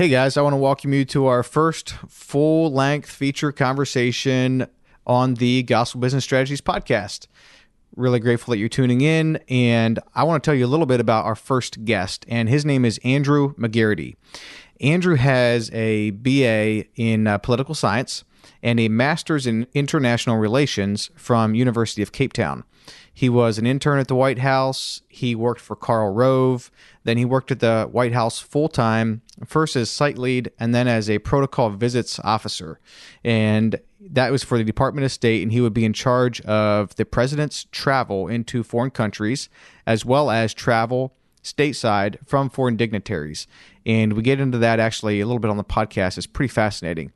Hey guys, I want to welcome you to our first full length feature conversation on the Gospel Business Strategies podcast. Really grateful that you're tuning in, and I want to tell you a little bit about our first guest, and his name is Andrew McGarrity. Andrew has a BA in uh, political science and a master's in international relations from University of Cape Town. He was an intern at the White House. He worked for Karl Rove. Then he worked at the White House full time, first as site lead and then as a protocol visits officer. And that was for the Department of State. And he would be in charge of the president's travel into foreign countries, as well as travel stateside from foreign dignitaries. And we get into that actually a little bit on the podcast. It's pretty fascinating.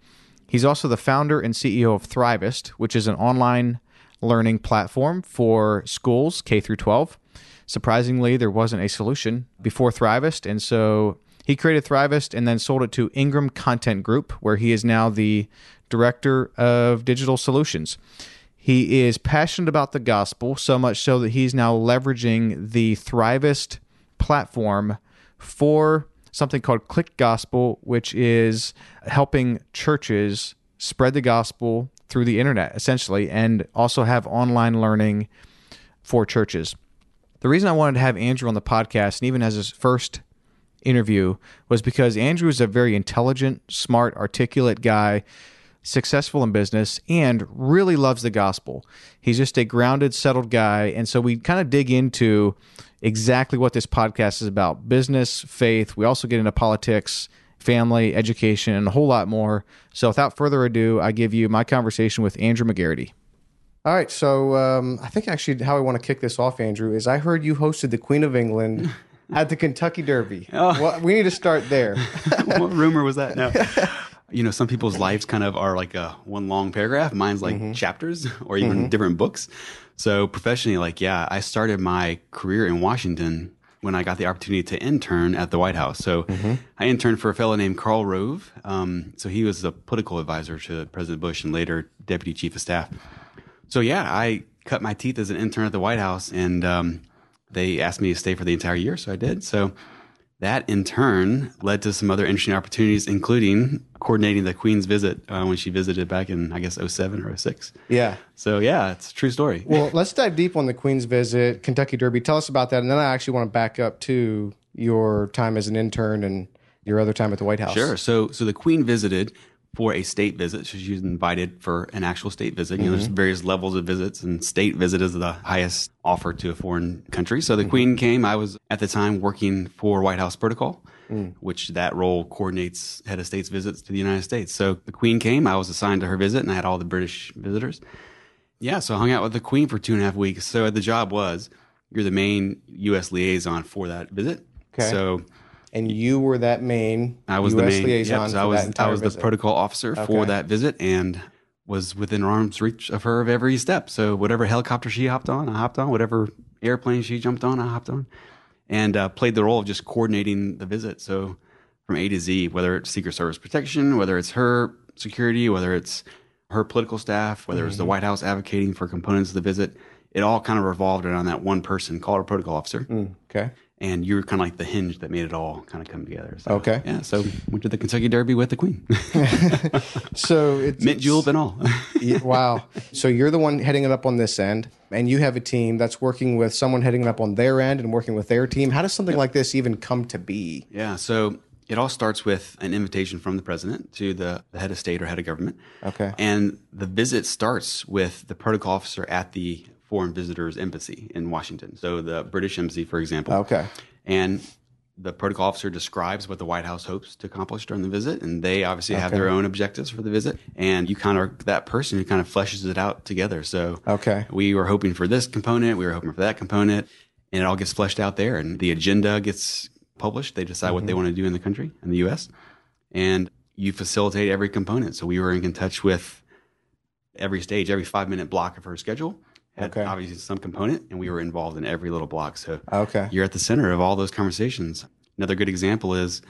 He's also the founder and CEO of Thrivist, which is an online learning platform for schools K through 12. Surprisingly, there wasn't a solution before Thrivist, and so he created Thrivist and then sold it to Ingram Content Group, where he is now the director of digital solutions. He is passionate about the gospel, so much so that he's now leveraging the Thrivist platform for something called Click Gospel, which is helping churches spread the gospel through the internet, essentially, and also have online learning for churches. The reason I wanted to have Andrew on the podcast, and even as his first interview, was because Andrew is a very intelligent, smart, articulate guy, successful in business, and really loves the gospel. He's just a grounded, settled guy. And so we kind of dig into exactly what this podcast is about business, faith. We also get into politics family, education, and a whole lot more. So, without further ado, I give you my conversation with Andrew McGarrity. All right. So, um, I think actually how I want to kick this off, Andrew, is I heard you hosted the Queen of England at the Kentucky Derby. Oh. Well, we need to start there. what rumor was that? No. You know, some people's lives kind of are like a one long paragraph. Mine's like mm-hmm. chapters or even mm-hmm. different books. So professionally, like, yeah, I started my career in Washington when I got the opportunity to intern at the White House. So mm-hmm. I interned for a fellow named Karl Rove. Um, so he was a political advisor to President Bush and later deputy chief of staff. So yeah, I cut my teeth as an intern at the White House, and um, they asked me to stay for the entire year, so I did. So that in turn led to some other interesting opportunities, including coordinating the Queen's visit uh, when she visited back in, I guess, 07 or 06. Yeah. So, yeah, it's a true story. Well, let's dive deep on the Queen's visit, Kentucky Derby. Tell us about that. And then I actually want to back up to your time as an intern and your other time at the White House. Sure. So, so the Queen visited for a state visit. So she was invited for an actual state visit. You know, there's mm-hmm. various levels of visits, and state visit is the highest offer to a foreign country. So the mm-hmm. Queen came. I was at the time working for White House Protocol, mm. which that role coordinates head of state's visits to the United States. So the Queen came. I was assigned to her visit, and I had all the British visitors. Yeah, so I hung out with the Queen for two and a half weeks. So the job was you're the main U.S. liaison for that visit. Okay. So and you were that main I was US the main liaison yep, so I was I was visit. the protocol officer okay. for that visit and was within arm's reach of her of every step. So whatever helicopter she hopped on, I hopped on. Whatever airplane she jumped on, I hopped on, and uh, played the role of just coordinating the visit. So from A to Z, whether it's Secret Service protection, whether it's her security, whether it's her political staff, whether mm-hmm. it's the. White House advocating for components of the visit, it all kind of revolved around that one person called a protocol officer. Mm, okay and you were kind of like the hinge that made it all kind of come together. So, okay. Yeah. So went to the Kentucky Derby with the Queen. so it's mint julep and all. wow. So you're the one heading it up on this end, and you have a team that's working with someone heading it up on their end and working with their team. How does something like this even come to be? Yeah. So it all starts with an invitation from the president to the, the head of state or head of government. Okay. And the visit starts with the protocol officer at the foreign visitors embassy in Washington. So the British embassy, for example. Okay. And the protocol officer describes what the White House hopes to accomplish during the visit, and they obviously okay. have their own objectives for the visit. And you kind of that person who kind of fleshes it out together. So okay, we were hoping for this component, we were hoping for that component, and it all gets fleshed out there, and the agenda gets published. They decide mm-hmm. what they mm-hmm. want to do in the country in the U.S. and you facilitate every component. So we were in touch with every stage, every five minute block of her schedule had okay. obviously some component, and we were involved in every little block. So okay. you're at the center of all those conversations. Another good example is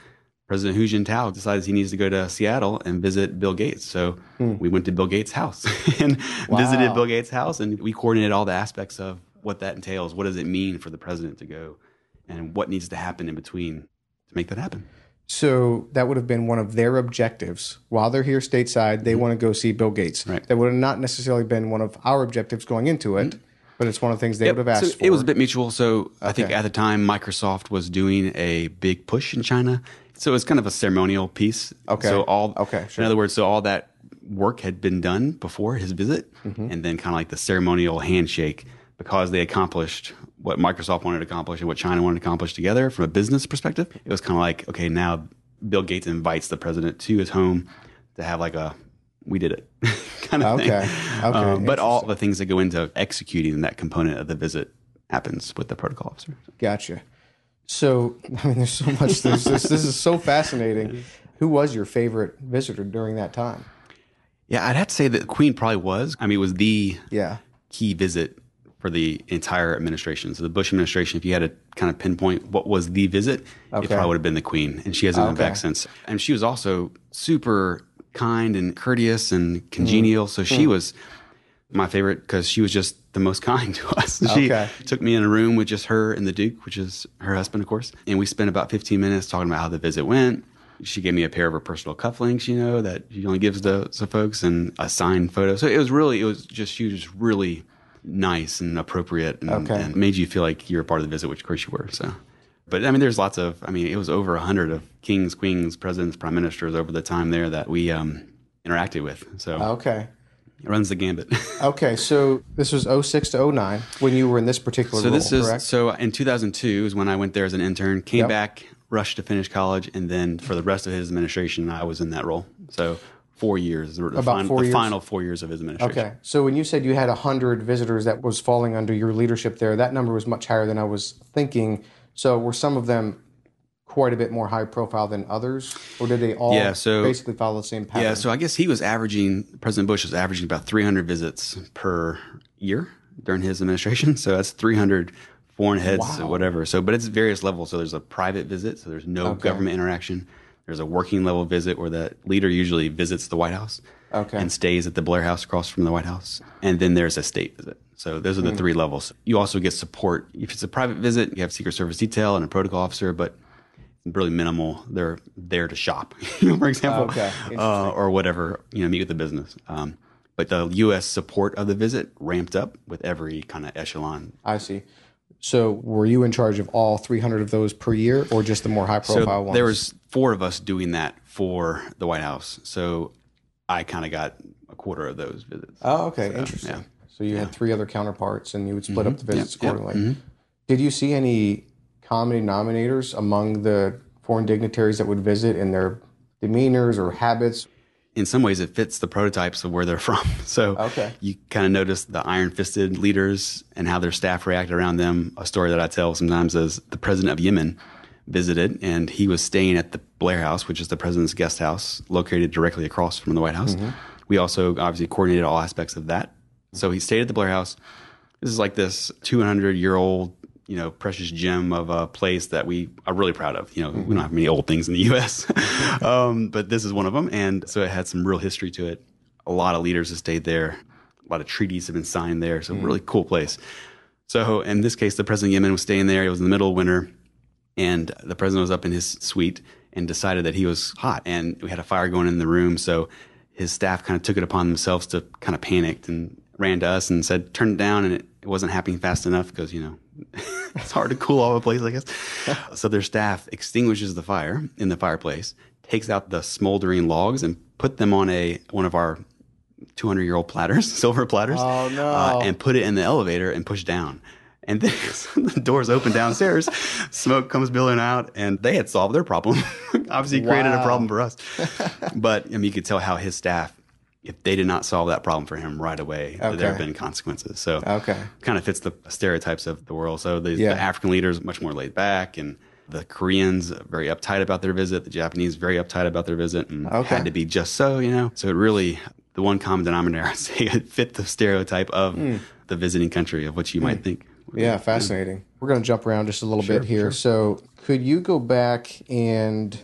President Hu Jintao decides he needs to go to Seattle and visit Bill Gates. So hmm. we went to Bill Gates' house and wow. visited Bill Gates' house, and we coordinated all the aspects of what that entails. What does it mean for the president to go, and what needs to happen in between to make that happen? So that would have been one of their objectives. While they're here stateside, they want to go see Bill Gates. Mm-hmm. Right. That would have not necessarily been one of our objectives going into it, but it's one of the things they would have asked so for. It was a bit mutual. So I think Okay. at the time Microsoft was doing a big push in China. So it was kind of a ceremonial piece. Okay. So all Okay, sure. In other words, so all that work had been done before his visit, Mm-hmm. and then kind of like the ceremonial handshake because they accomplished what Microsoft wanted to accomplish and what China wanted to accomplish together from a business perspective. It was kind of like okay, now Bill Gates invites the president to his home to have like a we did it kind of Okay. thing. Okay. Um, but all the things that go into executing that component of the visit happens with the protocol officer. Gotcha. So, I mean, there's so much. There's this, this is so fascinating. Who was your favorite visitor during that time? Yeah, I'd have to say that the Queen probably was. I mean, it was the Yeah. key visit for the entire administration. So the Bush administration, if you had to kind of pinpoint what was the visit, it Okay. probably would have been the Queen, and she hasn't been back since. And she was also super kind and courteous and congenial. So Mm. she was my favorite because she was just the most kind to us. She Okay. took me in a room with just her and the Duke, which is her husband, of course, and we spent about 15 minutes talking about how the visit went. She gave me a pair of her personal cufflinks, you know, that she only gives to, to folks, and a signed photo. So it was really, it was just, she was just really nice and appropriate, and, Okay. and made you feel like you were part of the visit, which of course you were. So, but I mean, there's lots of, I mean, it was over a hundred of kings, queens, presidents, prime ministers over the time there that we um, interacted with. So Okay. it runs the gambit. Okay. So this was 06 to 09 when you were in this particular So role, this is correct? so in 2002 is when I went there as an intern, came Yep. back, rushed to finish college, and then for the rest of his administration, I was in that role. So four years, the, About fin- four the years? final four years of his administration. Okay. So when you said you had 100 visitors that was falling under your leadership there, that number was much higher than I was thinking. So were some of them quite a bit more high profile than others? Or did they all Yeah, so- basically follow the same pattern? Yeah, so I guess he was averaging President Bush was averaging about 300 visits per year during his administration. So that's 300 foreign heads Wow. or whatever. So, but it's various levels. So there's a private visit, so there's no Okay. government interaction. There's a working level visit where the leader usually visits the White House Okay. and stays at the Blair House across from the White House. And then there's a state visit. So those are the three levels. You also get support. If it's a private visit, you have Secret Service detail and a protocol officer, but really minimal. They're there to shop, for example, Okay. uh, or whatever, you know, meet with the business. Um, but the U.S. support of the visit ramped up with every kind of echelon. I see. So were you in charge of all 300 of those per year or just the more high So profile ones? there was four of us doing that for the White House. So I kind of got a quarter of those visits. Oh, okay. Interesting. yeah. So you had three other counterparts and you would split up the mm-hmm. visits Yeah, yeah. accordingly. Mm-hmm. Did you see any common denominators among the foreign dignitaries that would visit in their demeanors or habits? In some ways it fits the prototypes of where they're from. So Okay. you kind of notice the iron fisted leaders and how their staff reacted around them. A story that I tell sometimes is the president of Yemen visited and he was staying at the Blair House, which is the president's guest house located directly across from the White House. Mm-hmm. We also obviously coordinated all aspects of that. So he stayed at the Blair House. This is like this 200 year old, you know, precious gem of a place that we are really proud of. You know, we don't have many old things in the U.S., um, but this is one of them, and so it had some real history to it. A lot of leaders have stayed there. A lot of treaties have been signed there. So really cool place. So in this case, the president of Yemen was staying there. It was in the middle of winter, and the president was up in his suite and decided that he was hot, and we had a fire going in the room. So his staff kind of took it upon themselves to kind of panicked and ran to us and said, "Turn it down," and it, it wasn't happening fast enough because you know it's hard to cool all the place, I guess. so their staff extinguishes the fire in the fireplace, takes out the smoldering logs, and put them on a one of our 200 year old platters, silver platters, Oh, no. uh, and put it in the elevator and push down. And then the doors open downstairs, smoke comes billowing out, and they had solved their problem. Obviously, created a problem for us. but I mean, you could tell how his staff, if they did not solve that problem for him right away, that there have been consequences. So Okay. kind of fits the stereotypes of the world. So the, Yeah. the African leaders much more laid back, and the Koreans very uptight about their visit. The Japanese very uptight about their visit, and Okay. had to be just so, you know. So it really the one common denominator I'd say it fit the stereotype of Hmm. the visiting country of what you might think. Yeah, fascinating. We're going to jump around just a little bit here. So, could you go back and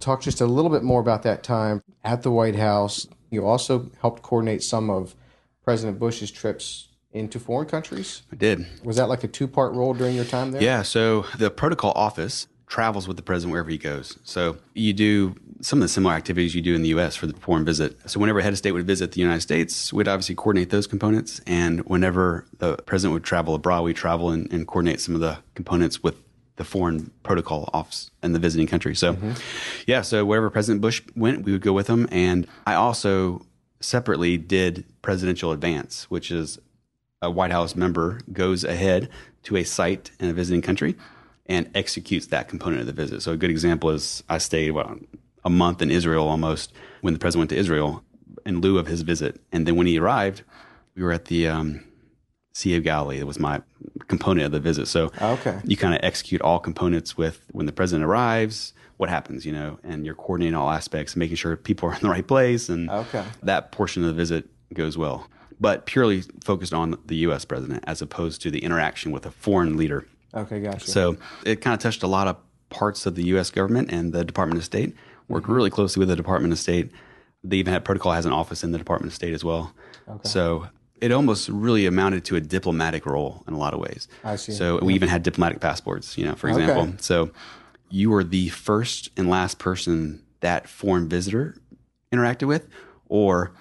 talk just a little bit more about that time at the White House? You also helped coordinate some of President Bush's trips into foreign countries. I did. Was that like a two part role during your time there? Yeah. So the protocol office travels with the president wherever he goes. So you do some of the similar activities you do in the U.S. for the foreign visit. So whenever a head of state would visit the United States, we'd obviously coordinate those components. And whenever the president would travel abroad, we travel and, and coordinate some of the components with the foreign protocol office in the visiting country. So, mm-hmm. yeah, so wherever President Bush went, we would go with him. And I also separately did presidential advance, which is a White House member goes ahead to a site in a visiting country and executes that component of the visit. So a good example is I stayed what, a month in Israel almost when the president went to Israel in lieu of his visit, and then when he arrived, we were at the um, Sea of Galilee. That was my component of the visit. So okay. you kind of execute all components with when the president arrives, what happens, you know, and you're coordinating all aspects, making sure people are in the right place, and okay. that portion of the visit goes well. But purely focused on the U.S. president as opposed to the interaction with a foreign leader. Okay, gotcha. So it kind of touched a lot of parts of the U.S. government and the Department of State. Worked mm-hmm. really closely with the Department of State. They even had Protocol has an office in the Department of State as well. Okay. So it almost really amounted to a diplomatic role in a lot of ways. I see. So yeah. we even had diplomatic passports, you know, for example. Okay. So you were the first and last person that foreign visitor interacted with, or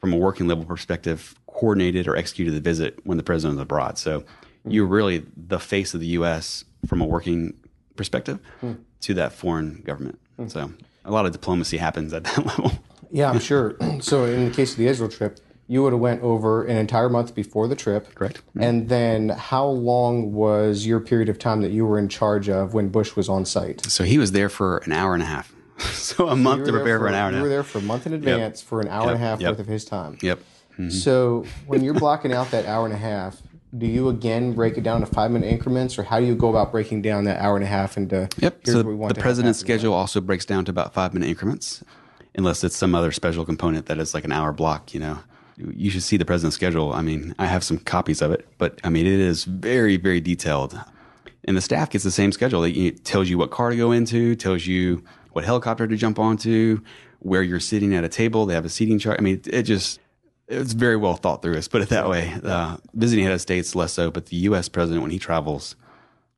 from a working level perspective, coordinated or executed the visit when the president was abroad. So you're really the face of the U.S. from a working perspective hmm. to that foreign government. Hmm. So a lot of diplomacy happens at that level. Yeah, I'm sure. so in the case of the Israel trip, you would have went over an entire month before the trip. Correct. And then how long was your period of time that you were in charge of when Bush was on site? So he was there for an hour and a half. so a so month to prepare for, for, an hour and a half. You were there for a month in advance yep. for an hour yep. and a half yep. worth of his time. Yep. Mm-hmm. So when you're blocking out that hour and a half, do you again break it down to five minute increments, or how do you go about breaking down that hour and a half into? Yep. so the president's schedule also breaks down to about five minute increments, unless it's some other special component that is like an hour block. You know, you should see the president's schedule. I mean, I have some copies of it, but I mean, it is very, very detailed. And the staff gets the same schedule. It tells you what car to go into, tells you what helicopter to jump onto, where you're sitting at a table. They have a seating chart. I mean, it just it's very well thought through. Let's put it that way. Uh, visiting head of states less so, but the U.S. president when he travels,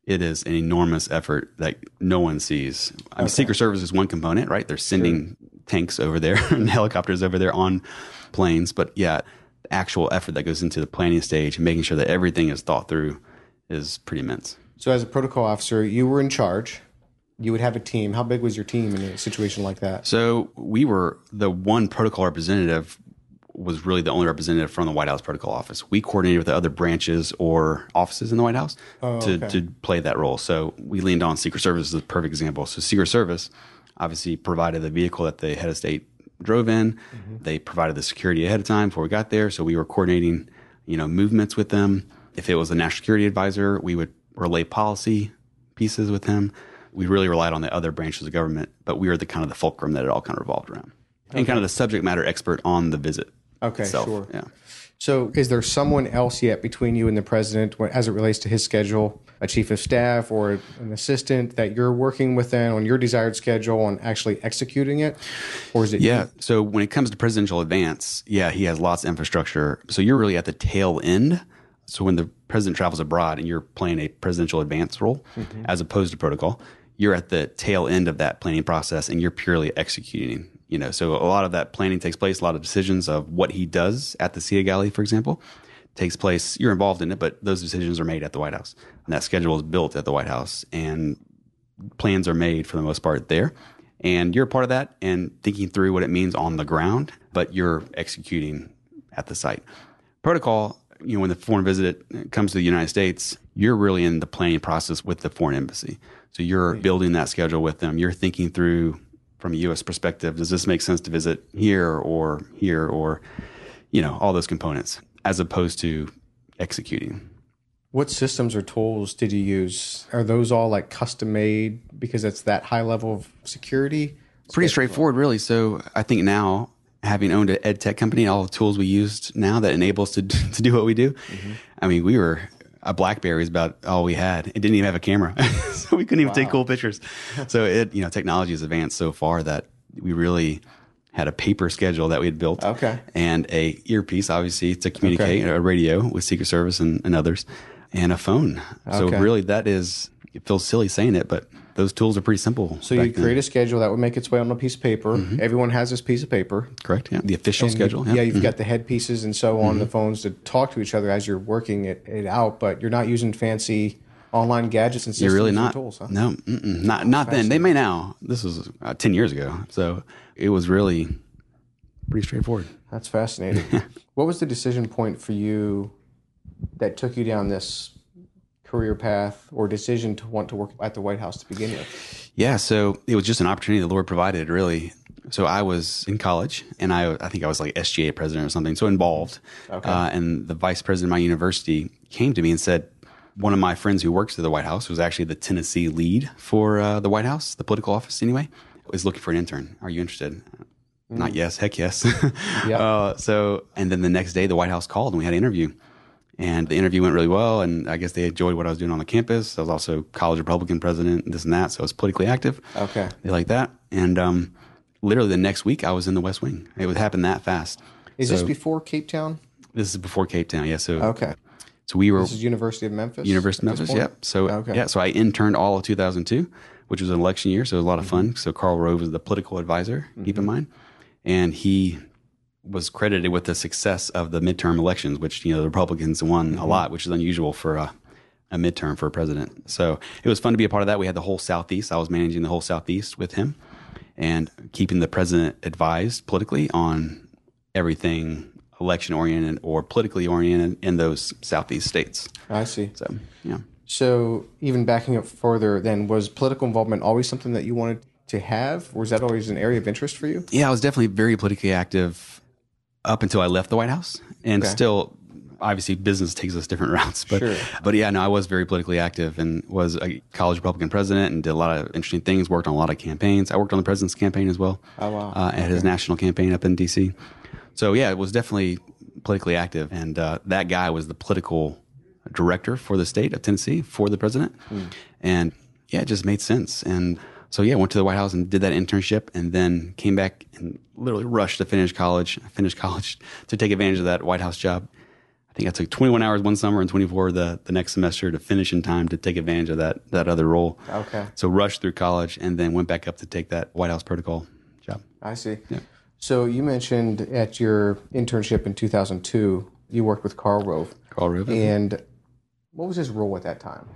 it is an enormous effort that no one sees. I mean, Secret Service is one component, right? They're sending sure. tanks over there and helicopters over there on planes, but yeah, the actual effort that goes into the planning stage and making sure that everything is thought through is pretty immense. So, as a protocol officer, you were in charge. You would have a team. How big was your team in a situation like that? So, we were the one protocol representative was really the only representative from the White House Protocol Office. We coordinated with the other branches or offices in the White House oh, to, okay. to play that role. So we leaned on Secret Service as a perfect example. So Secret Service obviously provided the vehicle that the head of state drove in. Mm-hmm. They provided the security ahead of time before we got there. So we were coordinating, you know, movements with them. If it was a national security advisor, we would relay policy pieces with him. We really relied on the other branches of government, but we were the kind of the fulcrum that it all kind of revolved around. Okay. And kind of the subject matter expert on the visit. Okay, itself. sure. Yeah. So, is there someone else yet between you and the president as it relates to his schedule, a chief of staff or an assistant that you're working with then on your desired schedule and actually executing it? Or is it Yeah. You? So, when it comes to presidential advance, yeah, he has lots of infrastructure. So, you're really at the tail end. So, when the president travels abroad and you're playing a presidential advance role mm-hmm. as opposed to protocol, you're at the tail end of that planning process and you're purely executing you know, so a lot of that planning takes place. A lot of decisions of what he does at the Sea of Galilee, for example, takes place. You're involved in it, but those decisions are made at the White House, and that schedule is built at the White House, and plans are made for the most part there. And you're a part of that and thinking through what it means on the ground, but you're executing at the site. Protocol, you know, when the foreign visit comes to the United States, you're really in the planning process with the foreign embassy. So you're building that schedule with them. You're thinking through from a U.S. perspective, does this make sense to visit here or here or, you know, all those components as opposed to executing. What systems or tools did you use? Are those all like custom made because it's that high level of security? Pretty straightforward, really. So I think now, having owned an ed tech company, all the tools we used now that enable us to to do what we do. Mm-hmm. I mean, we were a BlackBerry is about all we had. It didn't even have a camera, so we couldn't even wow. take cool pictures. So it, you know, technology has advanced so far that we really had a paper schedule that we had built, okay, and a earpiece, obviously, to communicate, okay. a radio with Secret Service and, and others, and a phone. So really, that is it feels silly saying it, but those tools are pretty simple. So you create a schedule that would make its way on a piece of paper. Mm-hmm. Everyone has this piece of paper. Correct. Yeah. The official and schedule. You, yeah. yeah. You've mm-hmm. got the headpieces and so on, mm-hmm. the phones to talk to each other as you're working it, it out, but you're not using fancy online gadgets and systems. You're really not. Tools, huh? No, not not then. They may now. This was uh, ten years ago, so it was really pretty straightforward. That's fascinating. what was the decision point for you that took you down this career path or decision to want to work at the White House to begin with? Yeah, so it was just an opportunity the Lord provided, really. So I was in college, and I I think I was like SGA president or something, so involved. Okay. Uh, and the vice president of my university came to me and said, one of my friends who works at the White House was actually the Tennessee lead for uh, the White House, the political office anyway, is looking for an intern. Are you interested? Mm. Not yes, heck yes. yeah. Uh, so, and then the next day, the White House called and we had an interview. And the interview went really well. And I guess they enjoyed what I was doing on the campus. I was also college Republican president, this and that. So I was politically active. Okay. They like that. And um, literally the next week, I was in the West Wing. It would happen that fast. Is so, this before Cape Town? This is before Cape Town, yeah. So okay. So we were. This is University of Memphis. University of Memphis. Yep. So okay. yeah. So I interned all of 2002, which was an election year, so it was a lot of fun. Mm-hmm. So Karl Rove was the political advisor. Mm-hmm. Keep in mm-hmm. mind, and he was credited with the success of the midterm elections, which you know the Republicans won mm-hmm. a lot, which is unusual for a, a midterm for a president. So it was fun to be a part of that. We had the whole Southeast. I was managing the whole Southeast with him, and keeping the president advised politically on everything election oriented or politically oriented in those southeast states. I see. So, yeah. So, even backing up further, then was political involvement always something that you wanted to have, or was that always an area of interest for you? Yeah, I was definitely very politically active up until I left the White House, and okay. still. Obviously, business takes us different routes, but sure. but yeah, no, I was very politically active and was a college Republican president and did a lot of interesting things. Worked on a lot of campaigns. I worked on the president's campaign as well. Oh wow! Uh, at okay. his national campaign up in D.C. So yeah, it was definitely politically active, and uh, that guy was the political director for the state of Tennessee for the president, mm. and yeah, it just made sense. And so yeah, went to the White House and did that internship, and then came back and literally rushed to finish college. Finished college to take advantage of that White House job. I think I took 21 hours one summer and 24 the, the next semester to finish in time to take advantage of that that other role. Okay. So rushed through college and then went back up to take that White House protocol job. I see. Yeah. So you mentioned at your internship in 2002, you worked with Karl Rove. Karl Rove. And what was his role at that time?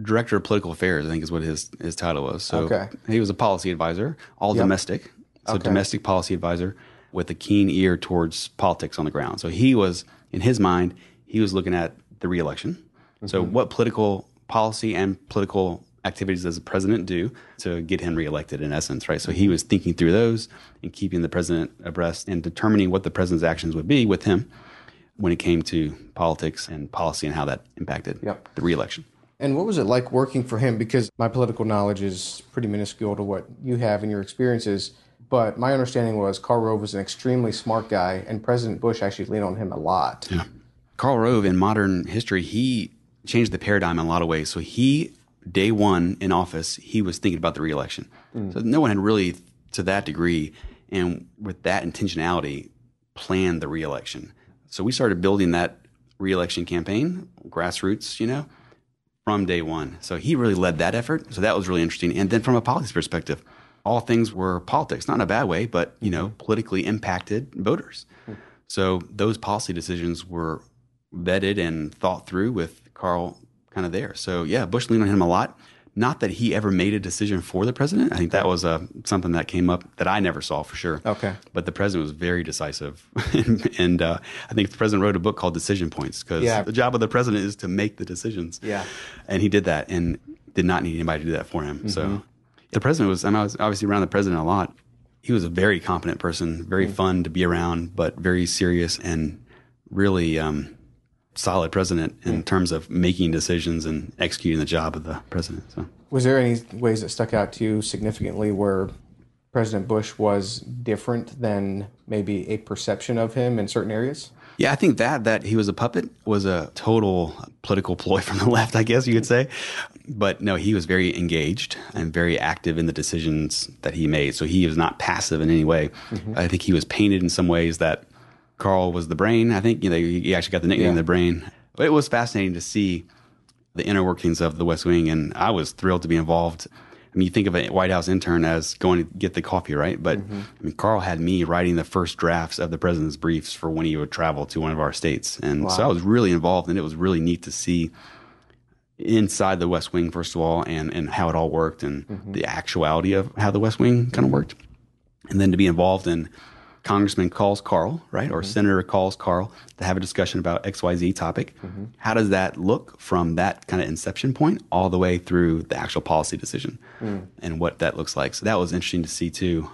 Director of Political Affairs, I think is what his, his title was. So okay. he was a policy advisor, all yep. domestic. So okay. domestic policy advisor with a keen ear towards politics on the ground. So he was, in his mind, he was looking at the reelection. Mm-hmm. So what political policy and political activities does the president do to get him reelected in essence, right? So he was thinking through those and keeping the president abreast and determining what the president's actions would be with him when it came to politics and policy and how that impacted yep. the reelection. And what was it like working for him? Because my political knowledge is pretty minuscule to what you have and your experiences. But my understanding was Karl Rove was an extremely smart guy, and President Bush actually leaned on him a lot. Yeah. Karl Rove in modern history, he changed the paradigm in a lot of ways. So he day one in office, he was thinking about the reelection. Mm. So no one had really, to that degree, and with that intentionality, planned the reelection. So we started building that reelection campaign, grassroots, you know, from day one. So he really led that effort. So that was really interesting. And then from a policy perspective, all things were politics, not in a bad way, but you know, politically impacted voters. Mm. So those policy decisions were vetted and thought through with Karl kind of there. So yeah, Bush leaned on him a lot. Not that he ever made a decision for the president. I think that was uh, something that came up that I never saw for sure. Okay. But the president was very decisive, and, and uh, I think the president wrote a book called Decision Points because yeah. the job of the president is to make the decisions. Yeah. And he did that, and did not need anybody to do that for him. Mm-hmm. So the president was, and I was obviously around the president a lot. He was a very competent person, very mm-hmm. fun to be around, but very serious and really. Um, solid president in terms of making decisions and executing the job of the president. So, was there any ways that stuck out to you significantly where President Bush was different than maybe a perception of him in certain areas? Yeah, I think that that he was a puppet was a total political ploy from the left, I guess you could say. But no, he was very engaged and very active in the decisions that he made. So he was not passive in any way. Mm-hmm. I think he was painted in some ways that Karl was the brain. I think you know he actually got the nickname yeah. the brain. But it was fascinating to see the inner workings of the West Wing, and I was thrilled to be involved. I mean, you think of a White House intern as going to get the coffee, right? But mm-hmm. I mean, Karl had me writing the first drafts of the president's briefs for when he would travel to one of our states, and wow. so I was really involved, and it was really neat to see inside the West Wing, first of all, and and how it all worked, and mm-hmm. the actuality of how the West Wing kind of worked, and then to be involved in congressman calls Karl, right, or mm-hmm. senator calls Karl to have a discussion about XYZ topic. Mm-hmm. How does that look from that kind of inception point all the way through the actual policy decision mm. and what that looks like? So that was interesting to see too,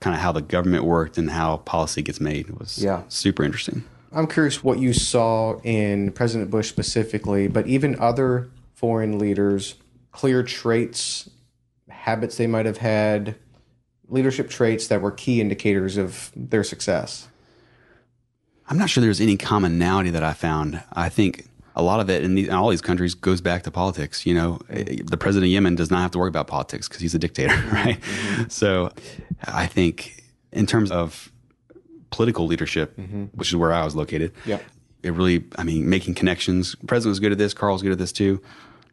kind of how the government worked and how policy gets made it was yeah. super interesting. I'm curious what you saw in President Bush specifically, but even other foreign leaders, clear traits, habits they might have had, leadership traits that were key indicators of their success? I'm not sure there's any commonality that I found. I think a lot of it in, in, all these countries goes back to politics. You know, the president of Yemen does not have to worry about politics because he's a dictator, right? Mm-hmm. So I think in terms of political leadership, mm-hmm. which is where I was located, yep. it really, I mean, making connections. The president was good at this. Karl's good at this too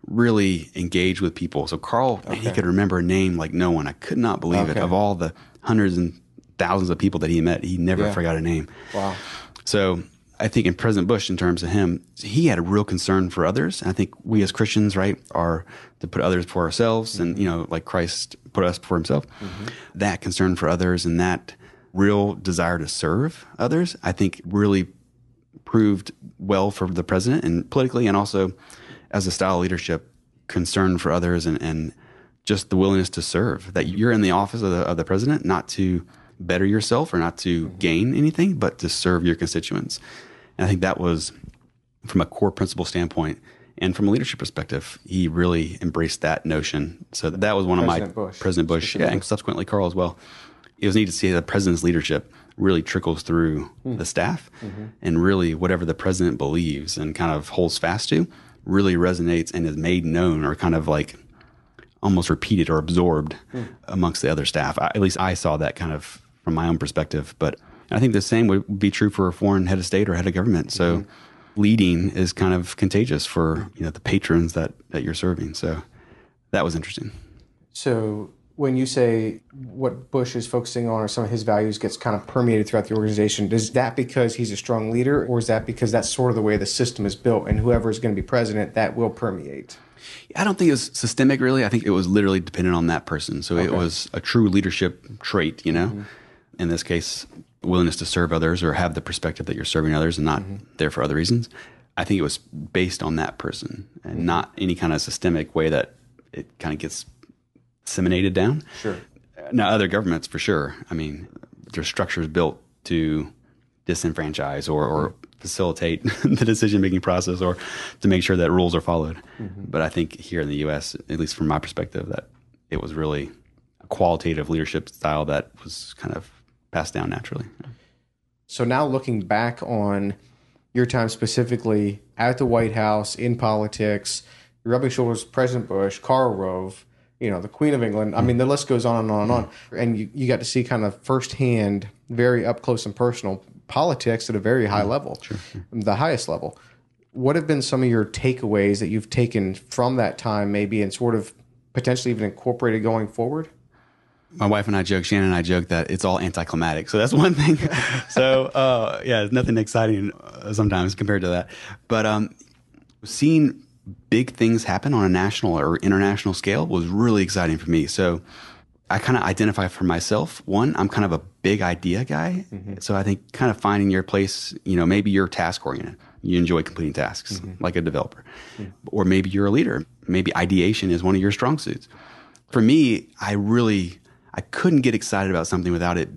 really engage with people. So Karl, okay. he could remember a name like no one. I could not believe okay. it. Of all the hundreds and thousands of people that he met, he never yeah. forgot a name. Wow. So I think in President Bush, in terms of him, he had a real concern for others. And I think we as Christians, right, are to put others before ourselves, mm-hmm. and you know, like Christ put us before Himself. Mm-hmm. That concern for others and that real desire to serve others, I think, really proved well for the president and politically, and also as a style of leadership, concern for others and, and just the willingness to serve. That you're in the office of the, of the president not to better yourself or not to mm-hmm. gain anything, but to serve your constituents. And I think that was, from a core principle standpoint, and from a leadership perspective, he really embraced that notion. So that was one President of my Bush. President Bush, yeah, and subsequently Karl as well. It was neat to see the president's leadership really trickles through mm. the staff, mm-hmm. and really whatever the president believes and kind of holds fast to, really resonates and is made known or kind of like almost repeated or absorbed mm. amongst the other staff. I, at least I saw that kind of from my own perspective. But I think the same would be true for a foreign head of state or head of government. So mm-hmm. leading is kind of contagious for you know the patrons that that you're serving. So that was interesting. So when you say what Bush is focusing on or some of his values gets kind of permeated throughout the organization, is that because he's a strong leader, or is that because that's sort of the way the system is built, and whoever is going to be president, that will permeate? I don't think it was systemic, really. I think it was literally dependent on that person. So okay. it was a true leadership trait, you know. Mm-hmm. In this case, willingness to serve others or have the perspective that you're serving others and not mm-hmm. there for other reasons. I think it was based on that person and mm-hmm. not any kind of systemic way that it kind of gets disseminated down. Sure. Now, other governments, for sure. I mean, there's structures built to disenfranchise or, or facilitate the decision making process or to make sure that rules are followed. Mm-hmm. But I think here in the U.S., at least from my perspective, that it was really a qualitative leadership style that was kind of passed down naturally. So now looking back on your time specifically at the White House in politics, rubbing shoulders with President Bush, Karl Rove, you know, the Queen of England. I mean, the list goes on and on and on. And you, you got to see kind of firsthand, very up close and personal politics at a very high level, sure, sure. the highest level. What have been some of your takeaways that you've taken from that time, maybe, and sort of potentially even incorporated going forward? my wife and I joke, Shannon and I joke that it's all anticlimactic. So that's one thing. so uh, yeah, nothing exciting uh, sometimes compared to that. But um, seeing big things happen on a national or international scale was really exciting for me. So I kind of identify for myself. One, I'm kind of a big idea guy. Mm-hmm. So I think kind of finding your place, you know, maybe you're task oriented. You enjoy completing tasks mm-hmm. like a developer. Mm-hmm. Or maybe you're a leader. Maybe ideation is one of your strong suits. For me, I really I couldn't get excited about something without it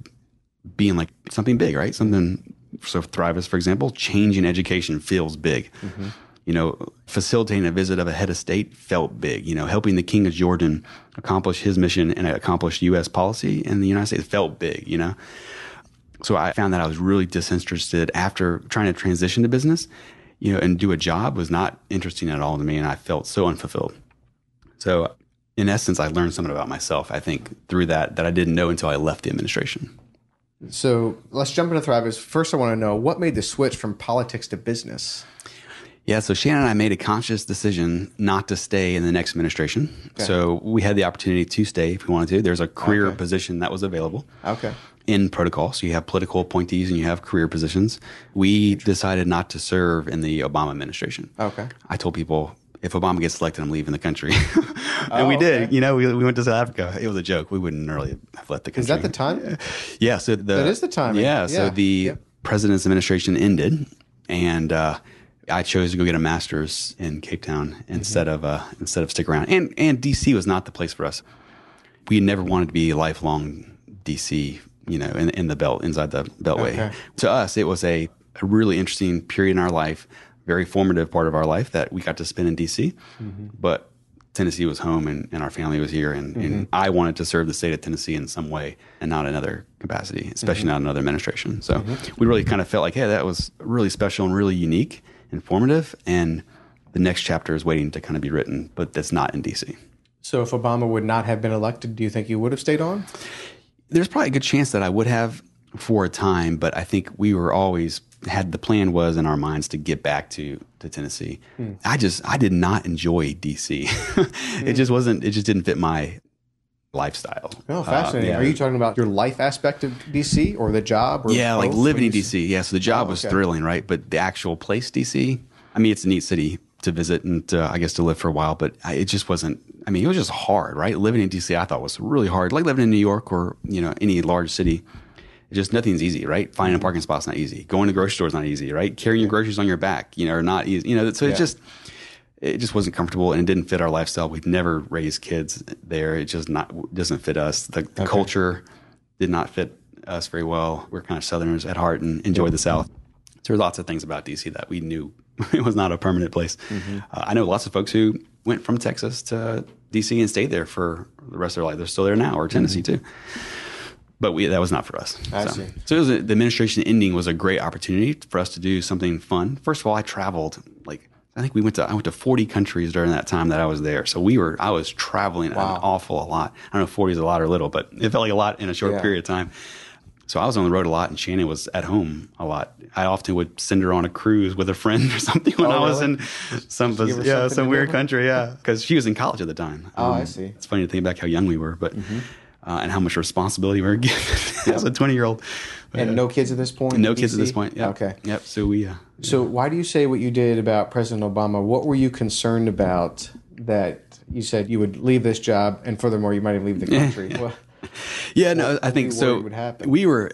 being like something big, right? Something so Thrivist, for example, changing education feels big. Mm-hmm you know, facilitating a visit of a head of state felt big. You know, helping the King of Jordan accomplish his mission and accomplish U.S. policy in the United States felt big. You know, so I found that I was really disinterested after trying to transition to business. You know, and do a job was not interesting at all to me, and I felt so unfulfilled. So, in essence, I learned something about myself. I think through that that I didn't know until I left the administration. So let's jump into Thrivist. First, I want to know what made the switch from politics to business. Yeah, so Shannon and I made a conscious decision not to stay in the next administration. Okay. So we had the opportunity to stay if we wanted to. There's a career Okay. position that was available Okay. in protocol. So you have political appointees and you have career positions. We decided not to serve in the Obama administration. Okay. I told people if Obama gets elected, I'm leaving the country, and Oh, we did. okay. You know, we, we went to South Africa. It was a joke. We wouldn't really have left the country. Is that the time? Yeah. So the That is the timing. Yeah. So the president's administration ended, and uh, I chose to go get a master's in Cape Town Mm-hmm. instead of uh, instead of stick around. And and DC was not the place for us. We never wanted to be lifelong DC. You know, in, in the belt inside the beltway. Okay. To us, it was a, a really interesting period in our life, very formative part of our life that we got to spend in DC. Mm-hmm. But Tennessee was home and, and our family was here. And, Mm-hmm. and I wanted to serve the state of Tennessee in some way and not another capacity, especially Mm-hmm. not another administration. So we really kind of felt like, hey, that was really special and really unique, informative. And the next chapter is waiting to kind of be written, but that's not in DC. So if Obama would not have been elected, do you think you would have stayed on? there's probably a good chance that I would have for a time, but I think we were always had the plan was in our minds to get back to to Tennessee. Hmm. I just I did not enjoy DC. it just wasn't. It just didn't fit my lifestyle. Oh, Uh, fascinating. yeah. Are you talking about your life aspect of DC or the job? Or Yeah, like living in DC. Yeah, so the job Oh, was okay. thrilling, right? But the actual place, DC. I mean, it's a neat city to visit and to, I guess to live for a while, but I, it just wasn't. I mean, it was just hard, right? Living in DC, I thought was really hard. Like living in New York or you know any large city. It just nothing's easy, right? Finding a parking spot's not easy. Going to grocery store's not easy, right? Carrying your groceries on your back, you know, are not easy. You know, so Yeah. it just it just wasn't comfortable and it didn't fit our lifestyle. We'd never raised kids there. It just not doesn't fit us. The, the culture did not fit us very well. We're kind of Southerners at heart and enjoy the South. So there are lots of things about DC that we knew it was not a permanent place. Mm-hmm. Uh, I know lots of folks who went from Texas to DC and stayed there for the rest of their life. They're still there now, or Tennessee too. But we, that was not for us. Mm-hmm. I so, see. so it was a, the administration ending was a great opportunity for us to do something fun. First of all, I traveled like I think we went to I went to 40 countries during that time that I was there. So we were I was traveling Wow. an awful a lot. I don't know if 40 is a lot or little, but it felt like a lot in a short Yeah. period of time. So I was on the road a lot, and Shannon was at home a lot. I often would send her on a cruise with a friend or something when Oh, I was really? in some her yeah some weird country. Yeah, because she was in college at the time. Oh, I Um, see. Mm-hmm. It's funny to think back how young we were, but uh, and how much responsibility we were given as a 20 year old. And no kids at this point? No kids at this point. Yep. Okay. Yep. So we. Uh, So why do you say what you did about President Obama? What were you concerned about that you said you would leave this job, and furthermore, you might even leave the country? Well, Yeah, no, I think so. We were,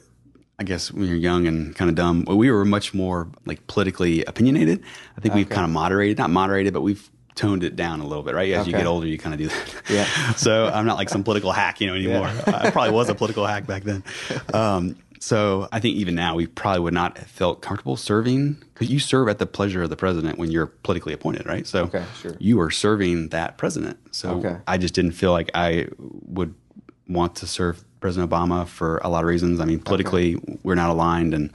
I guess, when you're young and kind of dumb, we were much more like politically opinionated. I think we've kind of moderated, not moderated, but we've toned it down a little bit, right? As you get older, you kind of do that. Yeah. so I'm not like some political hack, you know, anymore. I probably was a political hack back then. Um, so I think even now we probably would not have felt comfortable serving because you serve at the pleasure of the president when you're politically appointed, right? So Okay, sure. you are serving that president. So Okay. I just didn't feel like I would want to serve President Obama for a lot of reasons. I mean, politically, we're not aligned, and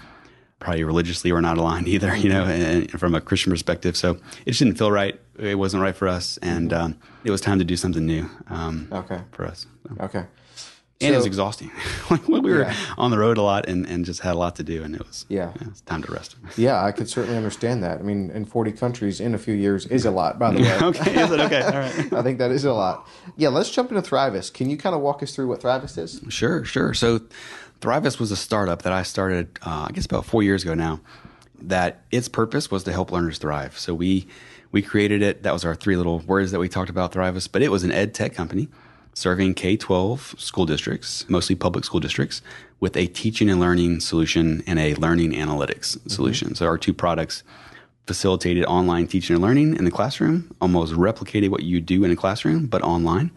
probably religiously, we're not aligned either. You know, and, and from a Christian perspective, so it just didn't feel right. It wasn't right for us, and um, it was time to do something new. Um, Okay. for us. So- okay. And it was exhausting. we were Yeah. on the road a lot and, and just had a lot to do, and it was Yeah. it was time to rest. Yeah, I could certainly understand that. I mean, in 40 countries in a few years is a lot, by the way. okay, is it okay? All right. I think that is a lot. Yeah, let's jump into Thrivist. Can you kind of walk us through what Thrivist is? Sure, sure. So Thrivist was a startup that I started, uh, I guess, about four years ago now. That its purpose was to help learners thrive. So we we created it. That was our three little words that we talked about Thrivist. But it was an ed tech company serving K twelve school districts, mostly public school districts, with a teaching and learning solution and a learning analytics mm-hmm. solution. So our two products facilitated online teaching and learning in the classroom, almost replicated what you do in a classroom, but online.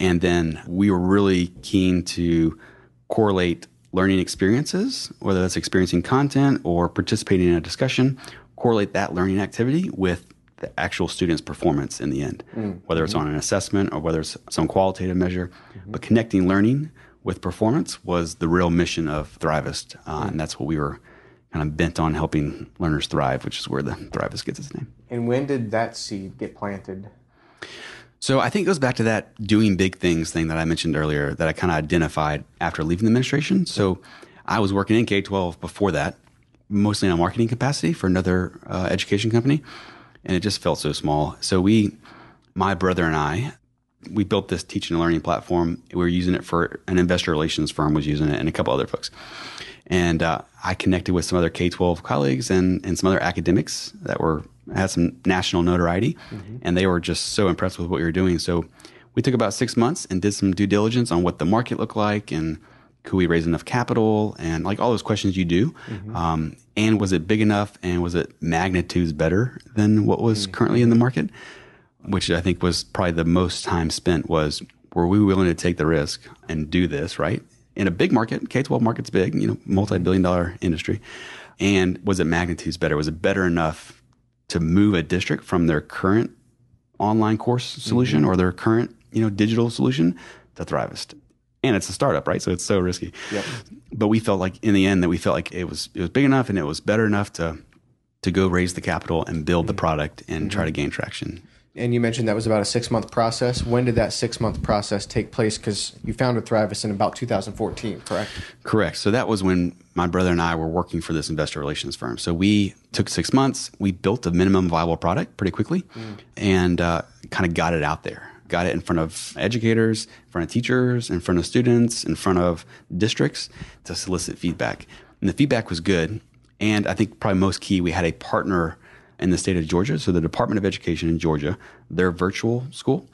And then we were really keen to correlate learning experiences, whether that's experiencing content or participating in a discussion, correlate that learning activity with the actual student's performance in the end, whether it's on an assessment or whether it's some qualitative measure. But connecting learning with performance was the real mission of Thrivist. Uh, And that's what we were kind of bent on helping learners thrive, which is where the Thrivist gets its name. And when did that seed get planted? So I think it goes back to that doing big things thing that I mentioned earlier that I kind of identified after leaving the administration. So I was working in K 12 before that, mostly in a marketing capacity for another uh, education company. And it just felt so small. So we, my brother and I, we built this teaching and learning platform. We were using it for an investor relations firm was using it, and a couple other folks. And uh, I connected with some other K twelve colleagues and and some other academics that were had some national notoriety, mm-hmm. and they were just so impressed with what we were doing. So we took about six months and did some due diligence on what the market looked like and could we raise enough capital and like all those questions you do mm-hmm. um, and was it big enough and was it magnitudes better than what was mm-hmm. currently in the market? Which i think was probably the most time spent was were we willing to take the risk and do this right? In a big market k-12 market's big you know multi-billion dollar industry. And was it magnitudes better? Was it better enough to move a district from their current online course solution mm-hmm. or their current you know digital solution to Thrivist and it's a startup, right? So it's so risky. Yep. But we felt like in the end that we felt like it was it was big enough and it was better enough to to go raise the capital and build mm-hmm. the product and mm-hmm. try to gain traction. And you mentioned that was about a six month process. When did that six month process take place? Because you founded Thrivist in about 2014, correct? Correct. So that was when my brother and I were working for this investor relations firm. So we took six months. We built a minimum viable product pretty quickly, mm. and uh, kind of got it out there got it in front of educators, in front of teachers, in front of students, in front of districts to solicit feedback. And the feedback was good. And I think probably most key, we had a partner in the state of Georgia. So the Department of Education in Georgia, their virtual school,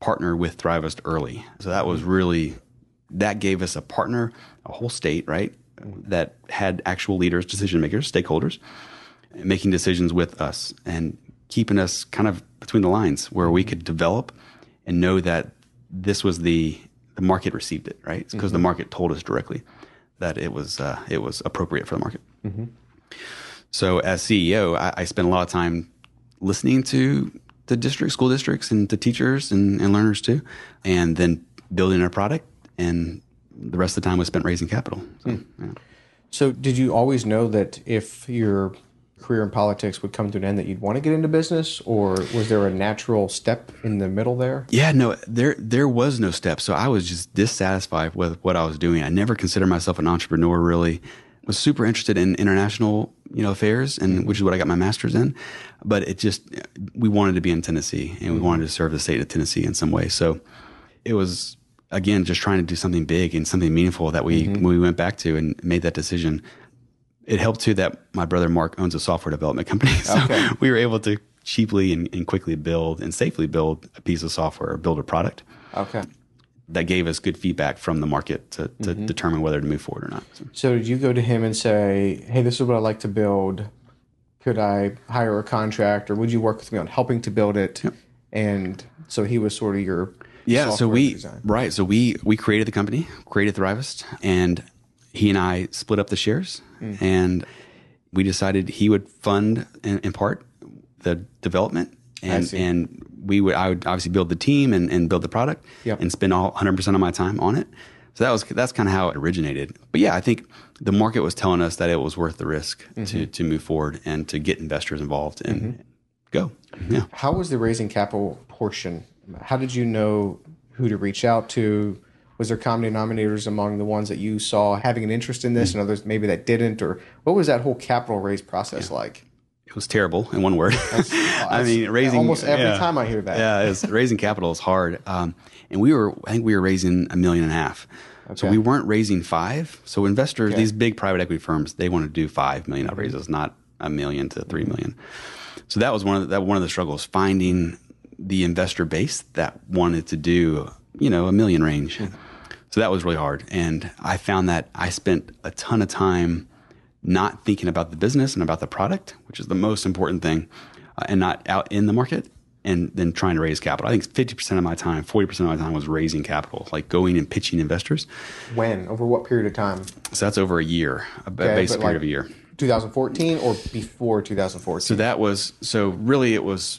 partner with Thrivist early. So that was really, that gave us a partner, a whole state, right? That had actual leaders, decision makers, stakeholders, making decisions with us and keeping us kind of between the lines where we could develop and know that this was the the market received it right because mm-hmm. the market told us directly that it was uh, it was appropriate for the market. Mm-hmm. So as CEO, I, I spent a lot of time listening to the district, school districts, and to teachers and, and learners too, and then building our product. And the rest of the time was spent raising capital. So, mm. yeah. so did you always know that if you're career in politics would come to an end that you'd want to get into business or was there a natural step in the middle there? Yeah no there there was no step. So i was just dissatisfied with what i was doing. I never considered myself an entrepreneur really. I was super interested in international you know affairs and mm-hmm. which is what i got my master's in. But it just we wanted to be in tennessee and we mm-hmm. wanted to serve the state of tennessee in some way. So it was again just trying to do something big and something meaningful that we mm-hmm. we went back to and made that decision it helped too that my brother Mark owns a software development company. So okay. we were able to cheaply and, and, quickly build and safely build a piece of software or build a product. Okay. That gave us good feedback from the market to, to mm-hmm. determine whether to move forward or not. So. so, did you go to him and say, hey, this is what I'd like to build? Could I hire a contract or would you work with me on helping to build it? Yep. And so he was sort of your yeah. So we design. right. So we we created the company, created Thrivist, and he and I split up the shares mm. and we decided he would fund in, in part the development and and we would I would obviously build the team and, and build the product yep. and spend all 100% of my time on it. So that was that's kind of how it originated. But yeah, I think the market was telling us that it was worth the risk mm-hmm. to to move forward and to get investors involved and mm-hmm. go. Yeah. How was the raising capital portion? How did you know who to reach out to? Was there common denominators among the ones that you saw having an interest in this mm-hmm. and others maybe that didn't or what was that whole capital raise process yeah. like it was terrible in one word that's, i mean raising almost every yeah, time i hear that yeah was, raising capital is hard um, and we were i think we were raising a million and a half okay. so we weren't raising five so investors okay. these big private equity firms they want to do five million mm-hmm. raises not a million to three million so that was one of the, that one of the struggles finding the investor base that wanted to do you know a million range mm-hmm. So that was really hard. And I found that I spent a ton of time not thinking about the business and about the product, which is the most important thing, uh, and not out in the market and then trying to raise capital. I think 50% of my time, 40% of my time was raising capital, like going and pitching investors. When? Over what period of time? So that's over a year, a okay, basic period like of a year. 2014 or before 2014? So that was, so really it was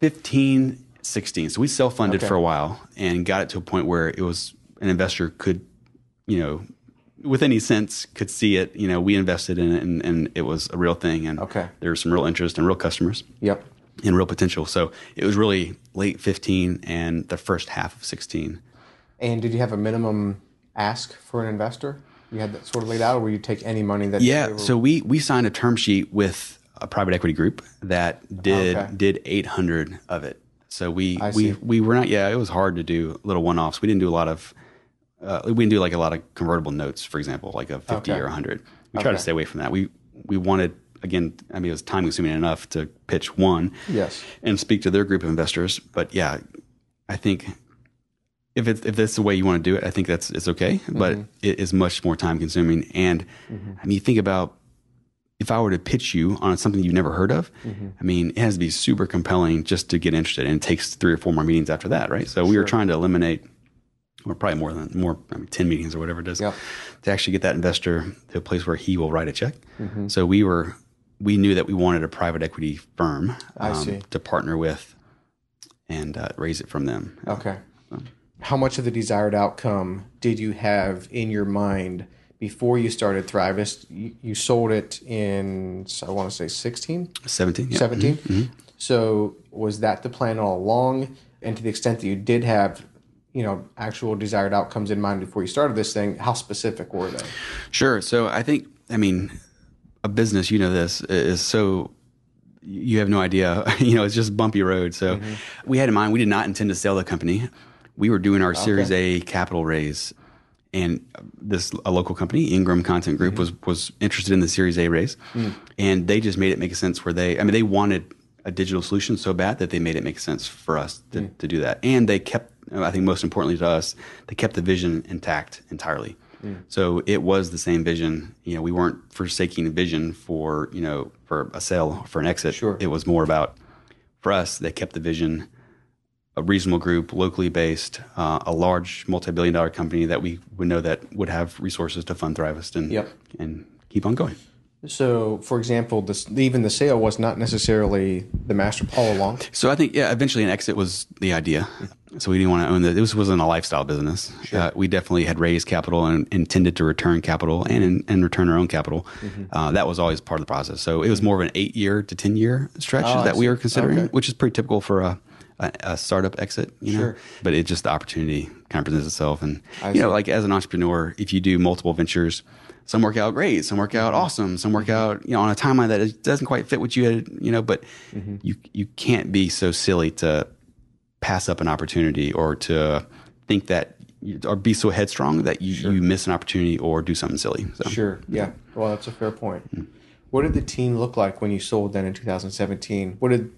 15, 16. So we self funded okay. for a while and got it to a point where it was an investor could, you know, with any sense could see it. You know, we invested in it and, and it was a real thing. And okay. there was some real interest and real customers. Yep. And real potential. So it was really late 15 and the first half of 16. And did you have a minimum ask for an investor? You had that sort of laid out, or would you take any money that? Yeah. Were... So we we signed a term sheet with a private equity group that did Okay. did 800 of it. So we we we were not. Yeah, it was hard to do little one offs. We didn't do a lot of. Uh, we didn't do like a lot of convertible notes, for example, like a 50 Okay. or 100. We Okay. to stay away from that. We we wanted again. I mean, it was time consuming enough to pitch one Yes. and speak to their group of investors. But yeah, I think if it's if that's the way you want to do it, I think that's it's okay. Mm-hmm. But it is much more time consuming. And mm-hmm. I mean, you think about if I were to pitch you on something you've never heard of, mm-hmm. I mean, it has to be super compelling just to get interested, and it takes three or four more meetings after that, right? So we were trying to eliminate, or probably more than more, I mean, ten meetings or whatever it is, Yep. to actually get that investor to a place where he will write a check. Mm-hmm. So we were, we knew that we wanted a private equity firm um, to partner with and uh, raise it from them. Okay. How much of the desired outcome did you have in your mind before you started Thrivist? You, you sold it in, I want to say 16, Seventeen, yeah. 17. So was that the plan all along? And to the extent that you did have, you know, actual desired outcomes in mind before you started this thing, how specific were they? Sure. So I think, I mean, a business, you know, this is so you have no idea. You know, it's just bumpy road. So mm-hmm. we had in mind, we did not intend to sell the company. We were doing our Series A capital raise, and this a local company, Ingram Content Group, mm-hmm. was was interested in the Series A raise, mm. and they just made it make sense. Where they, I mean, they wanted a digital solution so bad that they made it make sense for us to, to do that, and they kept. I think most importantly to us, they kept the vision intact entirely. So it was the same vision. You know, we weren't forsaking the vision for you know for a sale for an exit. Sure. It was more about for us. They kept the vision. A reasonable group, locally based, uh, a large multi-billion dollar company that we would know that would have resources to fund Thrivist and Yep. and keep on going. So, for example, this, even the sale was not necessarily the master all along. So I think yeah, eventually an exit was the idea. So we didn't want to own the. This wasn't a lifestyle business. Uh, we definitely had raised capital and intended to return capital and and return our own capital. Uh, that was always part of the process. So it was more of an eight year to ten year stretch Oh, that we were considering, Okay. which is pretty typical for a. A, a startup exit, you know, Sure. but it just the opportunity kind of presents itself, and I you know, see. like as an entrepreneur, if you do multiple ventures, some work out great, some work out mm-hmm. awesome, some work mm-hmm. out you know on a timeline that doesn't quite fit what you had, you know, but mm-hmm. you you can't be so silly to pass up an opportunity or to think that or be so headstrong that you, you miss an opportunity or do something silly. So Sure. Yeah. Well, that's a fair point. Mm. What did the team look like when you sold then in 2017? What did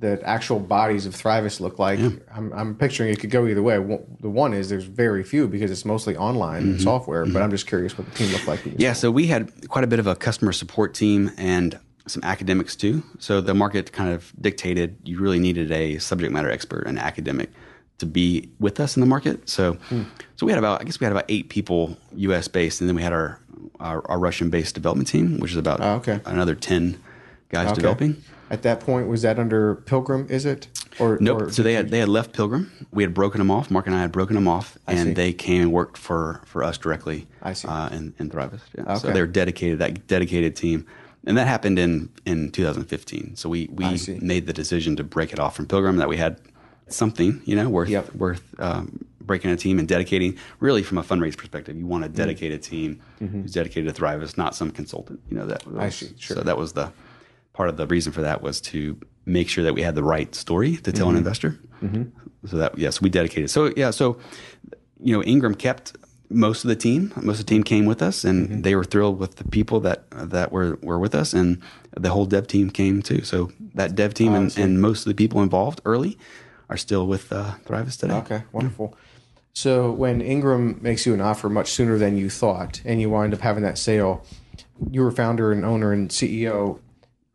the actual bodies of Thrivist look like? I'm, I'm picturing it could go either way. The one is there's very few because it's mostly online mm-hmm. software, but mm-hmm. I'm just curious what the team looked like. Yeah, so we had quite a bit of a customer support team and some academics too. So the market kind of dictated you really needed a subject matter expert, an academic, to be with us in the market. So, hmm. so we had about I guess we had about eight people U.S. based, and then we had our our, our Russian based development team, which is about Oh, okay. another ten guys ah, Okay. developing. At that point, was that under Pilgrim? Is it or Nope. or- so they had they had left Pilgrim. We had broken them off. Mark and I had broken them off, and they came and worked for for us directly. I see. Uh, in in Thrivist. Yeah. So they're dedicated. That dedicated team, and that happened in in 2015. So we we made the decision to break it off from Pilgrim. That we had something you know worth Yep. worth um, breaking a team and dedicating. Really, from a fundraise perspective, you want to dedicate a dedicated team who's dedicated to Thrivist, not some consultant. You know that. Mm-hmm. I see. Sure. So that was the part of the reason for that was to make sure that we had the right story to tell an mm-hmm. investor. Mm-hmm. So that yes, we dedicated. So yeah, so you know, Ingram kept most of the team. Most of the team came with us, and mm-hmm. they were thrilled with the people that that were were with us, and the whole dev team came too. So that dev team and, and most of the people involved early are still with uh, Thrivist today. Okay, wonderful. So when Ingram makes you an offer much sooner than you thought, and you wind up having that sale, you were founder and owner and CEO.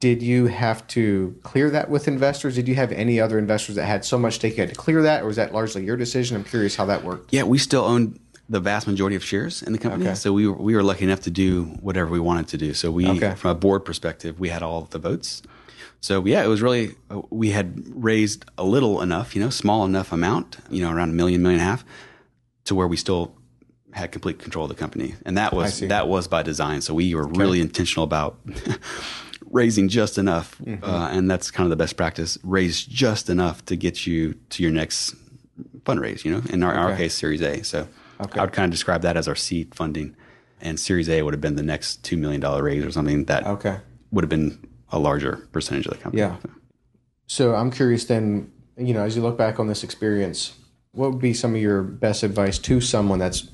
Did you have to clear that with investors? Did you have any other investors that had so much stake you had to clear that, or was that largely your decision? I'm curious how that worked. Yeah, we still owned the vast majority of shares in the company. Okay. So we were, we were lucky enough to do whatever we wanted to do. So we, Okay. from a board perspective, we had all the votes. So yeah, it was really uh, we had raised a little enough, you know, small enough amount, you know, around a million, million and a half, to where we still had complete control of the company, and that was that was by design. So we were really intentional about raising just enough, Mm-hmm. uh, and that's kind of the best practice. Raise just enough to get you to your next fundraise. You know, in our, our case, Series A. So Okay. I would kind of describe that as our seed funding, and Series A would have been the next two million dollar raise or something that Okay. would have been a larger percentage of the company. Yeah. So I'm curious then, you know, as you look back on this experience, what would be some of your best advice to someone that's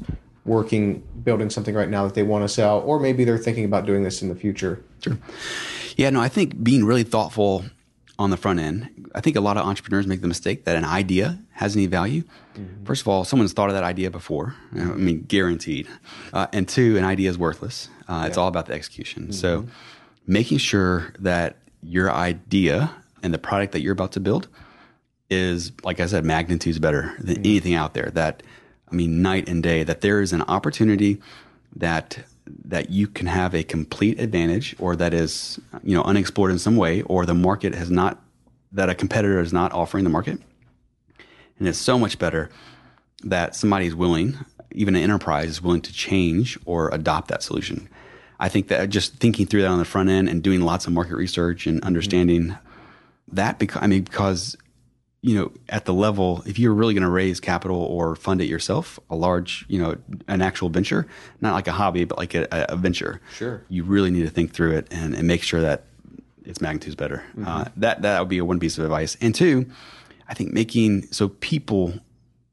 working, building something right now that they want to sell, or maybe they're thinking about doing this in the future? Sure. Yeah, no, I think being really thoughtful on the front end. I think a lot of entrepreneurs make the mistake that an idea has any value. Mm-hmm. First of all, someone's thought of that idea before. I mean, guaranteed. Uh, and two, an idea is worthless. Uh, yeah. It's all about the execution. Mm-hmm. So, making sure that your idea and the product that you're about to build is, like I said, magnitudes better than mm-hmm. anything out there. That, I mean, night and day. That there is an opportunity that that you can have a complete advantage or that is you know unexplored in some way or the market has not that a competitor is not offering the market and it's so much better that somebody is willing even an enterprise is willing to change or adopt that solution i think that just thinking through that on the front end and doing lots of market research and understanding mm-hmm. that because i mean because you know, at the level, if you're really going to raise capital or fund it yourself, a large, you know, an actual venture, not like a hobby, but like a, a venture. Sure. You really need to think through it and, and make sure that its magnitude is better. Mm-hmm. Uh, that that would be a one piece of advice. And two, I think making so people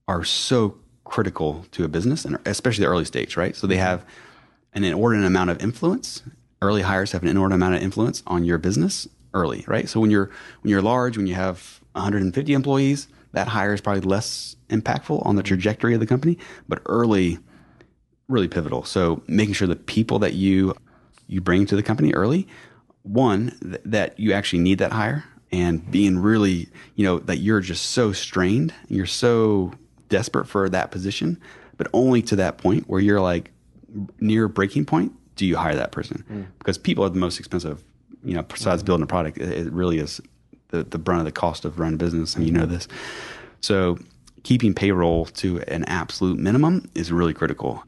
are so critical to a business and especially the early stage, right? So they have an inordinate amount of influence. Early hires have an inordinate amount of influence on your business early, right? So when you're when you're large, when you have 150 employees, that hire is probably less impactful on the trajectory of the company, but early, really pivotal. So making sure the people that you you bring to the company early, one th- that you actually need that hire, and being really, you know, that you're just so strained, you're so desperate for that position, but only to that point where you're like near breaking point, do you hire that person? Mm. Because people are the most expensive, you know, besides mm. building a product, it, it really is the, the brunt of the cost of running business, and you know this. So keeping payroll to an absolute minimum is really critical.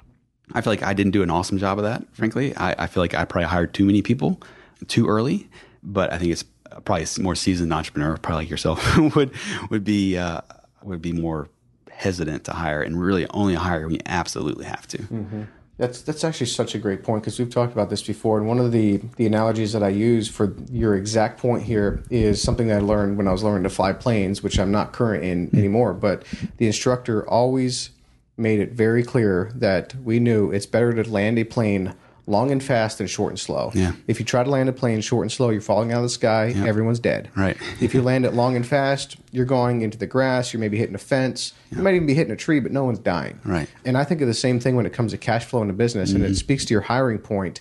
I feel like I didn't do an awesome job of that, frankly. I, I feel like I probably hired too many people too early, but I think it's probably a more seasoned entrepreneur, probably like yourself, would would be uh, would be more hesitant to hire and really only hire when you absolutely have to. Mm-hmm. That's that's actually such a great point because we've talked about this before, and one of the the analogies that I use for your exact point here is something that I learned when I was learning to fly planes, which I'm not current in hmm. anymore. But the instructor always made it very clear that we knew it's better to land a plane long and fast and short and slow. Yeah. If you try to land a plane short and slow, you're falling out of the sky. Yep. Everyone's dead. Right. if you land it long and fast, you're going into the grass. You're maybe hitting a fence. Yep. You might even be hitting a tree, but no one's dying. Right. And I think of the same thing when it comes to cash flow in a business, mm-hmm. and it mm-hmm. speaks to your hiring point.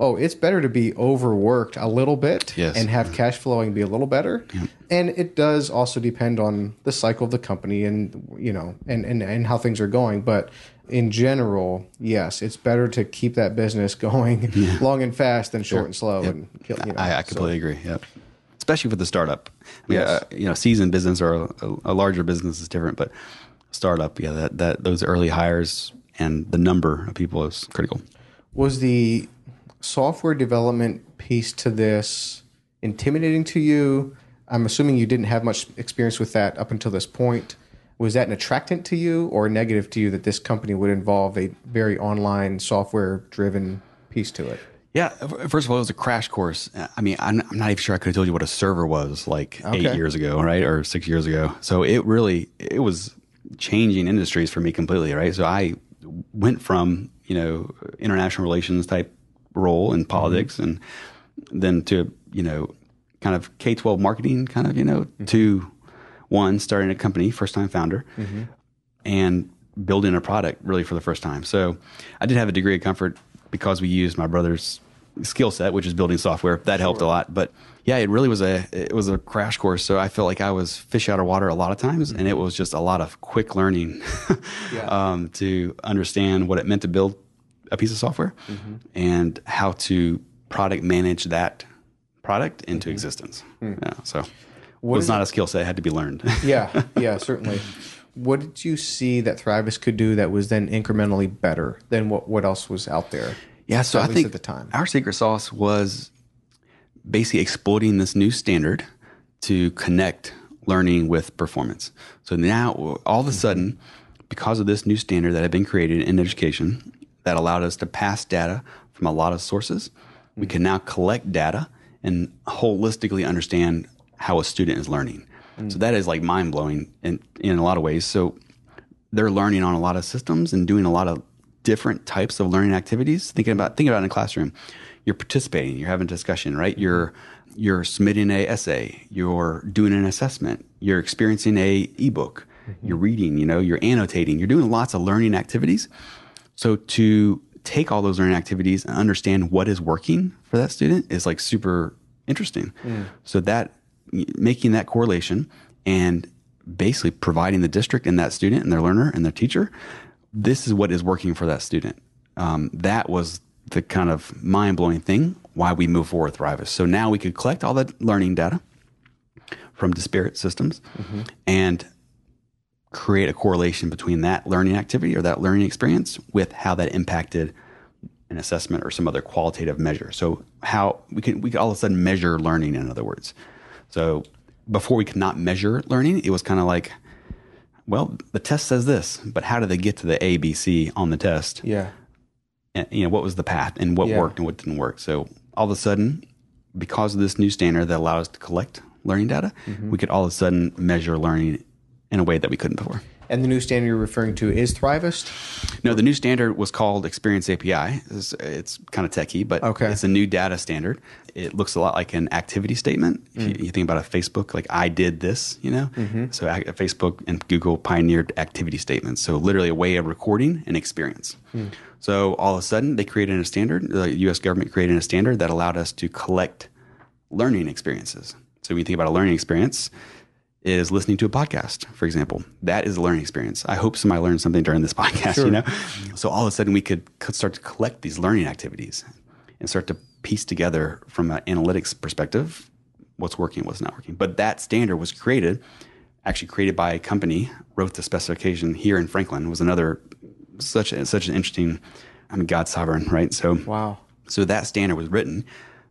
Oh, it's better to be overworked a little bit yes. and have cash flowing be a little better. Yep. And it does also depend on the cycle of the company and you know and, and, and how things are going. But in general, yes, it's better to keep that business going yeah. long and fast than short and slow. Yep. And kill, you know, I, I completely so. agree. Yep. Especially for the startup. Yeah, uh, you know, seasoned business or a, a, larger business is different, but startup, yeah, that that those early hires and the number of people is critical. Was the software development piece to this intimidating to you? I'm assuming you didn't have much experience with that up until this point was that an attractant to you or a negative to you that this company would involve a very online software driven piece to it? Yeah, first of all, it was a crash course. I mean, I'm, I'm not even sure I could have told you what a server was like okay. eight years ago, right, or six years ago. So it really it was changing industries for me completely, right? So I went from you know international relations type role in politics, mm-hmm. and then to you know kind of K twelve marketing, kind of you know mm-hmm. to one starting a company, first time founder, mm-hmm. and building a product really for the first time. So I did have a degree of comfort because we used my brother's skill set, which is building software. That sure. helped a lot. But yeah, it really was a it was a crash course. So I felt like I was fish out of water a lot of times, mm-hmm. and it was just a lot of quick learning yeah. um, to understand what it meant to build a piece of software mm-hmm. and how to product manage that product into mm-hmm. existence. Mm. Yeah, so what was not it? a skill set; it had to be learned. yeah, yeah, certainly. What did you see that Thrivist could do that was then incrementally better than what what else was out there? Yeah, so I think at the time our secret sauce was basically exploiting this new standard to connect learning with performance. So now, all of a hmm. sudden, because of this new standard that had been created in education that allowed us to pass data from a lot of sources, we hmm. can now collect data and holistically understand how a student is learning. So mm. that is like mind blowing in, in a lot of ways. So they're learning on a lot of systems and doing a lot of different types of learning activities. Thinking about thinking about in a classroom, you're participating, you're having a discussion, right? You're you're submitting a essay, you're doing an assessment, you're experiencing a ebook, mm-hmm. you're reading, you know, you're annotating, you're doing lots of learning activities. So to take all those learning activities and understand what is working for that student is like super interesting. Mm. So that making that correlation and basically providing the district and that student and their learner and their teacher, this is what is working for that student. Um, that was the kind of mind blowing thing why we move forward with Thrivist. So now we could collect all that learning data from disparate systems and create a correlation between that learning activity or that learning experience with how that impacted an assessment or some other qualitative measure. So how we can we could all of a sudden measure learning in other words. So before we could not measure learning, it was kind of like, well, the test says this, but how did they get to the A, B, C on the test? Yeah. And, you know, what was the path and what Yeah. worked and what didn't work. So all of a sudden, because of this new standard that allowed us to collect learning data, Mm-hmm. we could all of a sudden measure learning in a way that we couldn't before. And the new standard you're referring to is Thrivist? No, the new standard was called Experience API. It's, it's kind of techy, but Okay. it's a new data standard. It looks a lot like an activity statement. If you, mm. you think about a Facebook, like I did this, you know? Mm-hmm. So a- Facebook and Google pioneered activity statements. So literally a way of recording an experience. Hmm. So all of a sudden they created a standard, the US government created a standard that allowed us to collect learning experiences. So when you think about a learning experience, is listening to a podcast, for example. That is a learning experience. I hope somebody learned something during this podcast, you know? So all of a sudden we could, could start to collect these learning activities and start to piece together from an analytics perspective what's working, what's not working. But that standard was created, actually created by a company, wrote the specification here in Franklin, was another such such an interesting, I mean, God sovereign, right? So Wow. so that standard was written.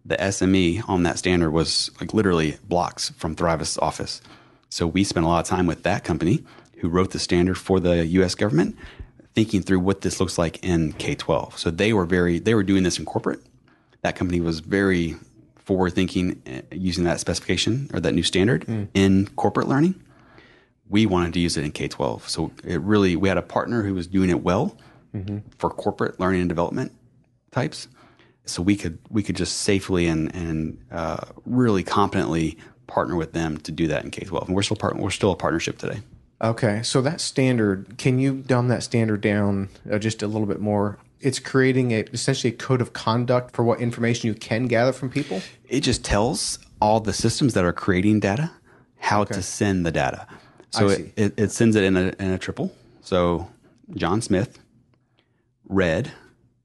The SME on that standard was like literally blocks from Thrivist office. So we spent a lot of time with that company who wrote the standard for the U.S. government, thinking through what this looks like in K-12. So they were very they were doing this in corporate. That company was very forward thinking, uh, using that specification or that new standard in corporate learning. We wanted to use it in K-12. So it really we had a partner who was doing it well for corporate learning and development types so we could we could just safely and and uh, really competently partner with them to do that in K twelve, and we're still part, we're still a partnership today. Okay, so that standard, can you dumb that standard down uh, just a little bit more? It's creating a essentially a code of conduct for what information you can gather from people. It just tells all the systems that are creating data how to send the data. So it, it, it sends it in a in a triple. So John Smith read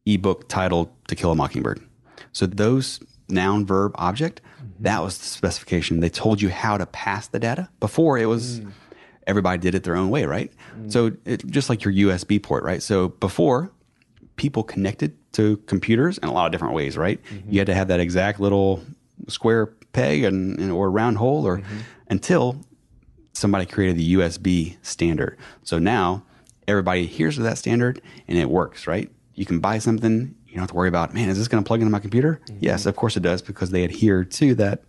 ebook titled To Kill a Mockingbird. So those noun verb object Mm-hmm. that was the specification. They told you how to pass the data. Before it was mm. everybody did it their own way, right? Mm. So it, just like your USB port, right? So before people connected to computers in a lot of different ways, right? Mm-hmm. You had to have that exact little square peg and, and or round hole, or mm-hmm. until somebody created the USB standard. So now everybody adheres to that standard and it works, right? You can buy something, you don't have to worry about, man, is this going to plug into my computer? Mm-hmm. Yes, of course it does because they adhere to that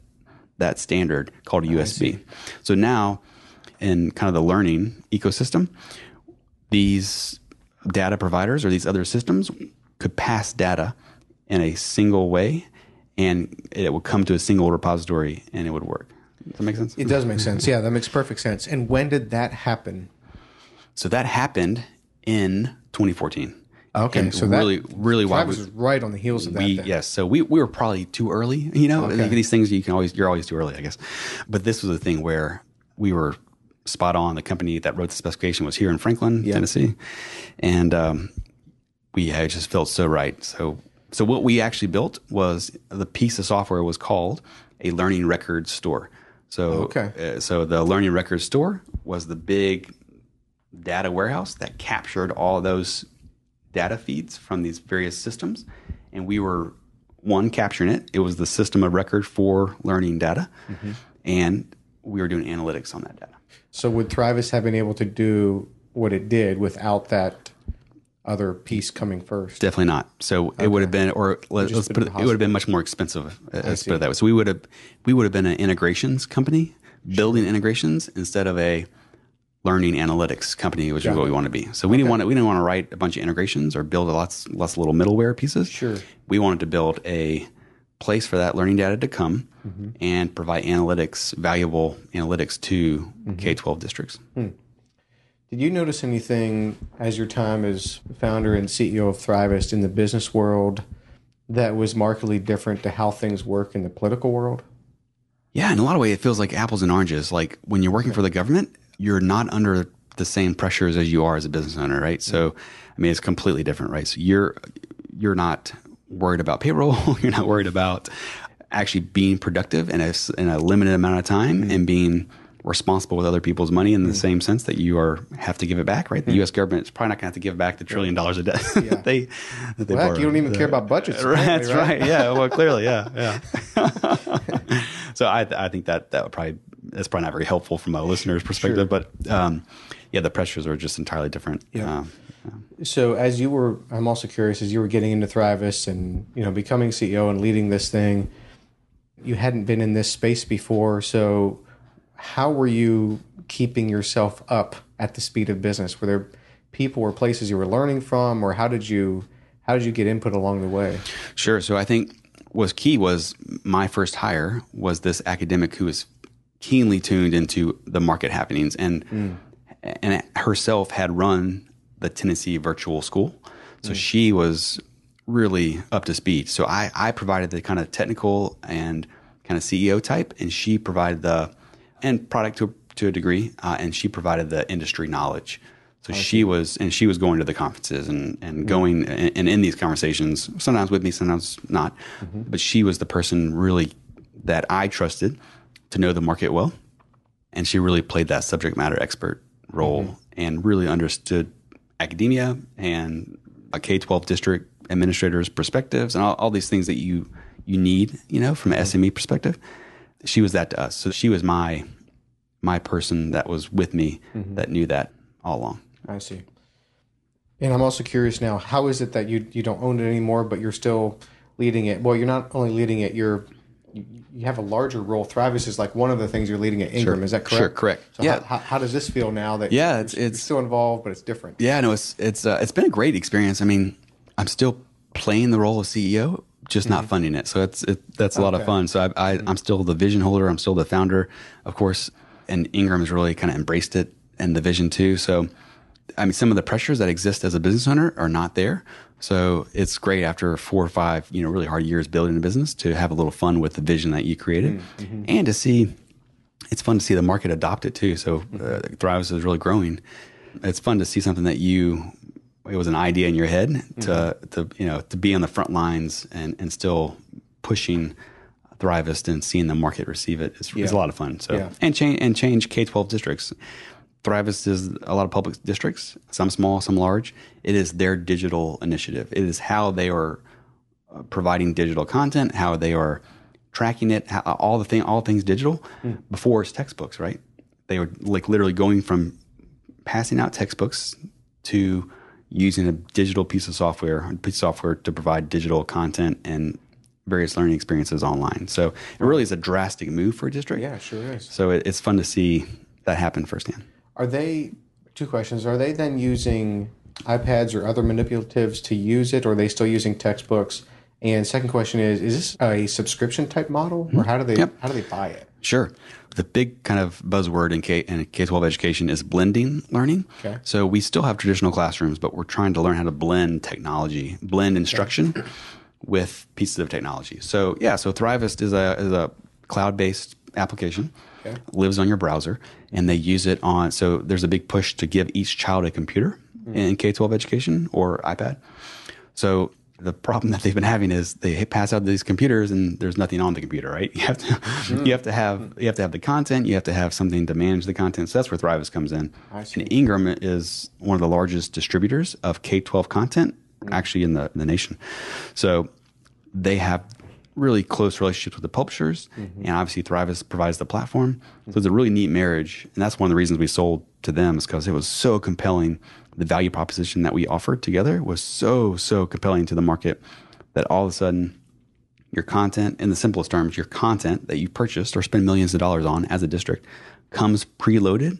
that standard called USB. So now in kind of the learning ecosystem, these data providers or these other systems could pass data in a single way and it would come to a single repository and it would work. Does that make sense? It does make sense. Mm-hmm. Yeah, that makes perfect sense. And when did that happen? So that happened in 2014. Okay, And so that- really, really why was right on the heels of that. we yes. So we we were probably too early. You know, Okay. These things you can always you're always too early, I guess. But this was a thing where we were spot on. The company that wrote the specification was here in Franklin, Tennessee, and um, we had just felt so right. So so what we actually built was the piece of software was called a learning record store. So Okay. uh, so the learning record store was the big data warehouse that captured all those data feeds from these various systems. And we were, one, capturing it. It was the system of record for learning data. Mm-hmm. And we were doing analytics on that data. So would Thrivist have been able to do what it did without that other piece coming first. Definitely not. So it would have been, or let, us put it, it would have been much more expensive. Uh, let's put it that way. So we would have, we would have been an integrations company, building integrations instead of a learning analytics company, which is what we want to be. So we didn't want to, we didn't want to write a bunch of integrations or build lots, lots of little middleware pieces. Sure. We wanted to build a place for that learning data to come mm-hmm. and provide analytics, valuable analytics to mm-hmm. K twelve districts. Hmm. Did you notice anything as your time as founder and CEO of Thrivist in the business world that was markedly different to how things work in the political world? Yeah, in a lot of ways, it feels like apples and oranges. Like when you're working for the government, you're not under the same pressures as you are as a business owner, right? So, I mean, it's completely different, right? So you're you're not worried about payroll. you're not worried about actually being productive in a, in a limited amount of time mm-hmm. and being responsible with other people's money in the mm-hmm. same sense that you are have to give it back, right? The mm-hmm. U.S. government is probably not going to have to give back the trillion dollars a day that they that they Well, heck, you don't even care uh, about budgets. Right, that's right. Yeah. Well, clearly, yeah, yeah. so I, I think that that would probably that's probably not very helpful from a listener's perspective, but um, yeah, the pressures are just entirely different. Yeah. Um, So as you were, I'm also curious, as you were getting into Thrivist and you know becoming CEO and leading this thing, you hadn't been in this space before. So how were you keeping yourself up at the speed of business? Were there people or places you were learning from, or how did you how did you get input along the way? Sure. So I think was key was my first hire was this academic who was keenly tuned into the market happenings. And mm. and herself had run the Tennessee Virtual School, so mm. she was really up to speed. So I I provided the kind of technical and kind of CEO type, and she provided the and product to to a degree, uh, and she provided the industry knowledge. So she was, and she was going to the conferences and, and mm. going and, and in these conversations, sometimes with me, sometimes not. Mm-hmm. But she was the person really that I trusted to know the market well. And she really played that subject matter expert role mm-hmm. and really understood academia and a K 12 district administrator's perspectives and all, all these things that you, you need, you know, from an mm-hmm. SME perspective. She was that to us. So she was my, my person that was with me mm-hmm. that knew that all along. I see. And I'm also curious now, how is it that you you don't own it anymore, but you're still leading it? Well, you're not only leading it, you're you, have a larger role. Thrivist is like one of the things you're leading at Ingram. Is that correct? Sure, correct. So Yeah. How, how, how does this feel now that Yeah, you're, it's- it's- still involved, but it's different? Yeah, no, it's it's uh, it's been a great experience. I mean, I'm still playing the role of CEO, just not funding it. So it's it, that's a lot of Mm-hmm. Okay. Mm-hmm. fun. So I, I I'm still the vision holder. I'm still the founder, of course. And Ingram has really kind of embraced it and the vision too. So I mean, some of the pressures that exist as a business owner are not there. So it's great after four or five, you know, really hard years building a business to have a little fun with the vision that you created, Mm-hmm. and to see it's fun to see the market adopt it too. So uh, Thrivist is really growing. It's fun to see something that you it was an idea in your head to to you know to be on the front lines and and still pushing Thrivist and seeing the market receive it is, is a lot of fun. So Yeah. and change and change K twelve districts. Thrivist is a lot of public districts, some small, some large. It is their digital initiative. It is how they are uh, providing digital content, how they are tracking it, how, all the thing, all things digital. Before it's textbooks, right? They were like literally going from passing out textbooks to using a digital piece of software, piece of software to provide digital content and various learning experiences online. So it really is a drastic move for a district. Yeah, sure is. So it, it's fun to see that happen firsthand. Are they two questions? Are they then using iPads or other manipulatives to use it, or are they still using textbooks? And second question is: Is this a subscription type model, or mm-hmm. how do they Yep. how do they buy it? Sure. The big kind of buzzword in K in K twelve education is blending learning. Okay. So we still have traditional classrooms, but we're trying to learn how to blend technology, blend instruction with pieces of technology. So yeah, so Thrivist is a is a cloud based application. Okay. Lives on your browser, and they use it on. So there's a big push to give each child a computer mm-hmm. in K twelve education or iPad. So the problem that they've been having is they pass out these computers and there's nothing on the computer, right? You have to mm-hmm. you have to have you have to have the content, you have to have something to manage the content. So that's where Thrivist comes in. And Ingram is one of the largest distributors of K twelve content mm-hmm. actually in the in the nation. So they have really close relationships with the publishers, and obviously Thrivist provides the platform. So it's a really neat marriage, and that's one of the reasons we sold to them is because it was so compelling the value proposition that we offered together was so so compelling to the market that all of a sudden your content in the simplest terms your content that you purchased or spend millions of dollars on as a district comes preloaded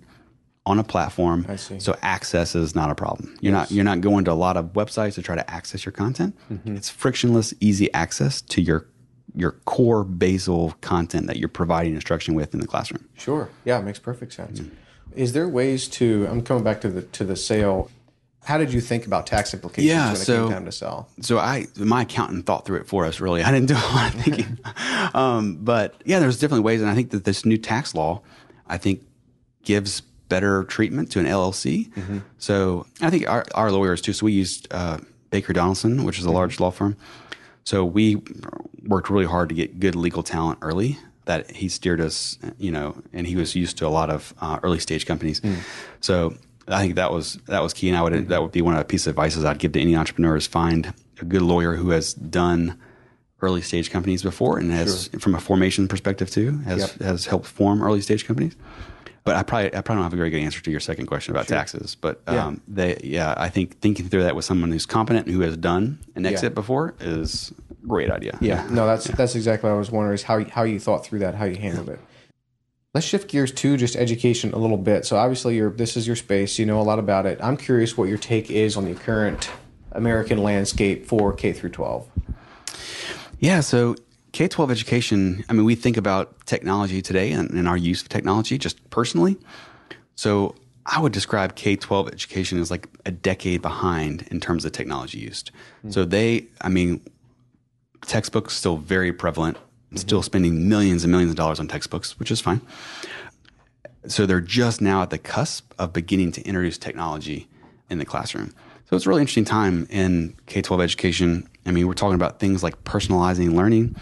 on a platform I see. so access is not a problem you're not you're not going to a lot of websites to try to access your content Mm-hmm. it's frictionless easy access to your your core basal content that you're providing instruction with in the classroom Sure. Yeah, it makes perfect sense. Is there ways to? I'm coming back to the to the sale. How did you think about tax implications Yeah, when it so- came time to sell? so I my accountant thought through it for us. Really, I didn't do a lot of thinking. um, but yeah, there's different ways, and I think that this new tax law, I think, gives better treatment to an LLC. So I think our, our lawyers too. So we used uh, Baker Donelson, which is a large law firm. So we worked really hard to get good legal talent early. That he steered us, you know, and he was used to a lot of uh, early stage companies. So I think that was that was key, and I would that would be one of the pieces of advice I'd give to any entrepreneur is find a good lawyer who has done early stage companies before and has from a formation perspective too has Yep. has helped form early stage companies. But I probably I probably don't have a very good answer to your second question about taxes. But Yeah. um, they yeah I think thinking through that with someone who's competent and who has done an exit before is a great idea. Yeah, no, that's that's exactly what I was wondering is how how you thought through that, how you handled it. Let's shift gears to just education a little bit. So obviously, you're this is your space. You know a lot about it. I'm curious what your take is on the current American landscape for K through 12. Yeah, so K 12 education, I mean, we think about technology today and, and our use of technology just personally. So I would describe K 12 education as like a decade behind in terms of technology used. Hmm. So they, I mean, textbooks still very prevalent, still spending millions and millions of dollars on textbooks, which is fine. So they're just now at the cusp of beginning to introduce technology in the classroom. So it's a really interesting time in K 12 education. I mean, we're talking about things like personalizing learning.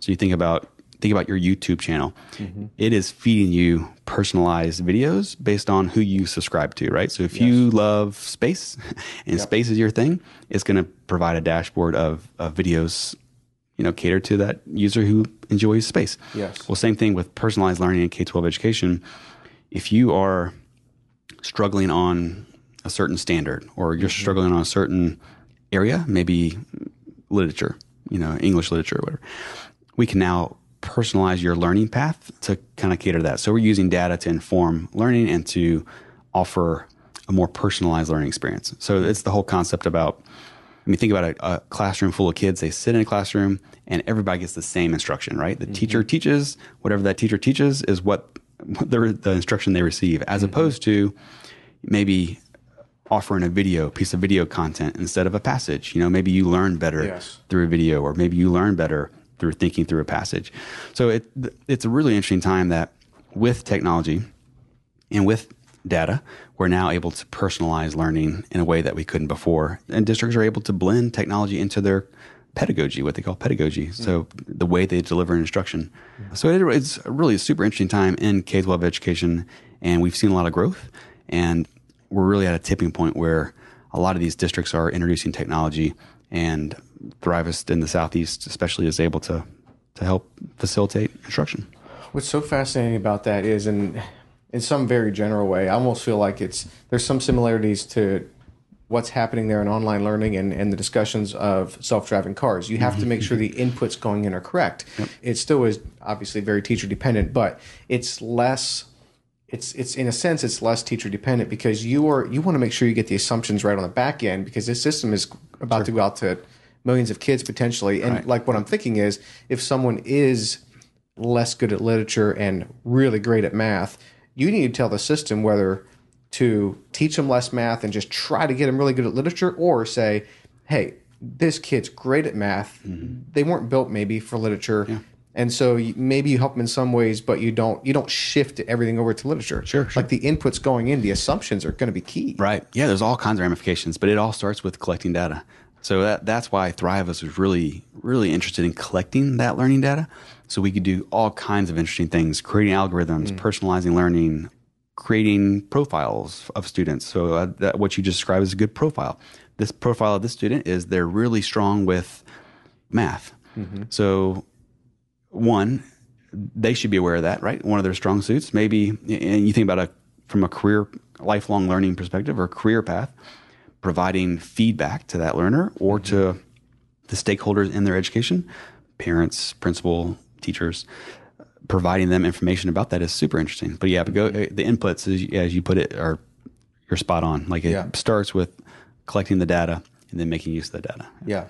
So you think about think about your YouTube channel. Mm-hmm. It is feeding you personalized videos based on who you subscribe to, right? So if you love space and space is your thing, it's going to provide a dashboard of, of videos, you know, catered to that user who enjoys space. Yes. Well, same thing with personalized learning in K 12 education. If you are struggling on a certain standard or you're mm-hmm. struggling on a certain area, maybe literature, you know, English literature or whatever, we can now personalize your learning path to kind of cater to that. So we're using data to inform learning and to offer a more personalized learning experience. So mm-hmm. it's the whole concept about I mean, think about a, a classroom full of kids. They sit in a classroom and everybody gets the same instruction, right? The mm-hmm. teacher teaches whatever that teacher teaches is what, the, the instruction they receive, as opposed to maybe offering a video piece of video content instead of a passage. You know, maybe you learn better Yes. through a video, or maybe you learn better through thinking through a passage. So it it's a really interesting time that with technology and with data, we're now able to personalize learning in a way that we couldn't before. And districts are able to blend technology into their pedagogy, what they call pedagogy. Mm. So the way they deliver instruction. So it, it's really a super interesting time in K 12 education. And we've seen a lot of growth. And we're really at a tipping point where a lot of these districts are introducing technology. And Thrivist in the Southeast, especially, is able to, to help facilitate instruction. What's so fascinating about that is, in in some very general way, I almost feel like it's there's some similarities to what's happening there in online learning and, and the discussions of self-driving cars. You have to make sure the inputs going in are correct. It still is obviously very teacher dependent, but it's less it's it's in a sense it's less teacher dependent because you are you want to make sure you get the assumptions right on the back end because this system is about to go out to millions of kids potentially. And like what i'm thinking is if someone is less good at literature and really great at math you need to tell the system whether to teach them less math and just try to get them really good at literature or say hey this kid's great at math. Mm-hmm. They weren't built maybe for literature and so you, maybe you help them in some ways but you don't you don't shift everything over to literature Sure, sure. like the inputs going in the assumptions are going to be key Right. Yeah, there's all kinds of ramifications, but it all starts with collecting data. So that that's why Thrivist was really, really interested in collecting that learning data. So we could do all kinds of interesting things, creating algorithms, personalizing learning, creating profiles of students. So uh, that what you just described is a good profile. This profile of this student is they're really strong with math. So one, they should be aware of that, right? One of their strong suits. Maybe, and you think about a from a career lifelong learning perspective or career path, providing feedback to that learner or mm-hmm. to the stakeholders in their education, parents, principal, teachers, providing them information about that is super interesting. But yeah, but go, mm-hmm. the inputs, as, as you put it, are you're spot on. Like it Yeah. starts with collecting the data and then making use of the data. Yeah.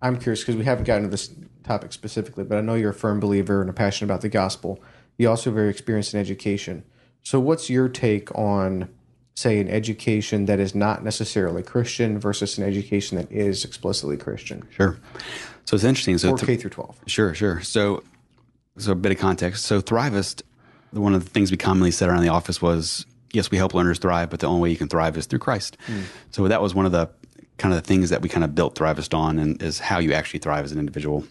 I'm curious because we haven't gotten to this topic specifically, but I know you're a firm believer and a passionate about the gospel. You're also very experienced in education. So, what's your take on, say, an education that is not necessarily Christian versus an education that is explicitly Christian, Sure. So it's interesting. So or K through 12? Sure, sure. So, so a bit of context. So, Thrivist, one of the things we commonly said around the office was, yes, we help learners thrive, but the only way you can thrive is through Christ. Hmm. So that was one of the kind of the things that we kind of built Thrivist on, and is how you actually thrive as an individual,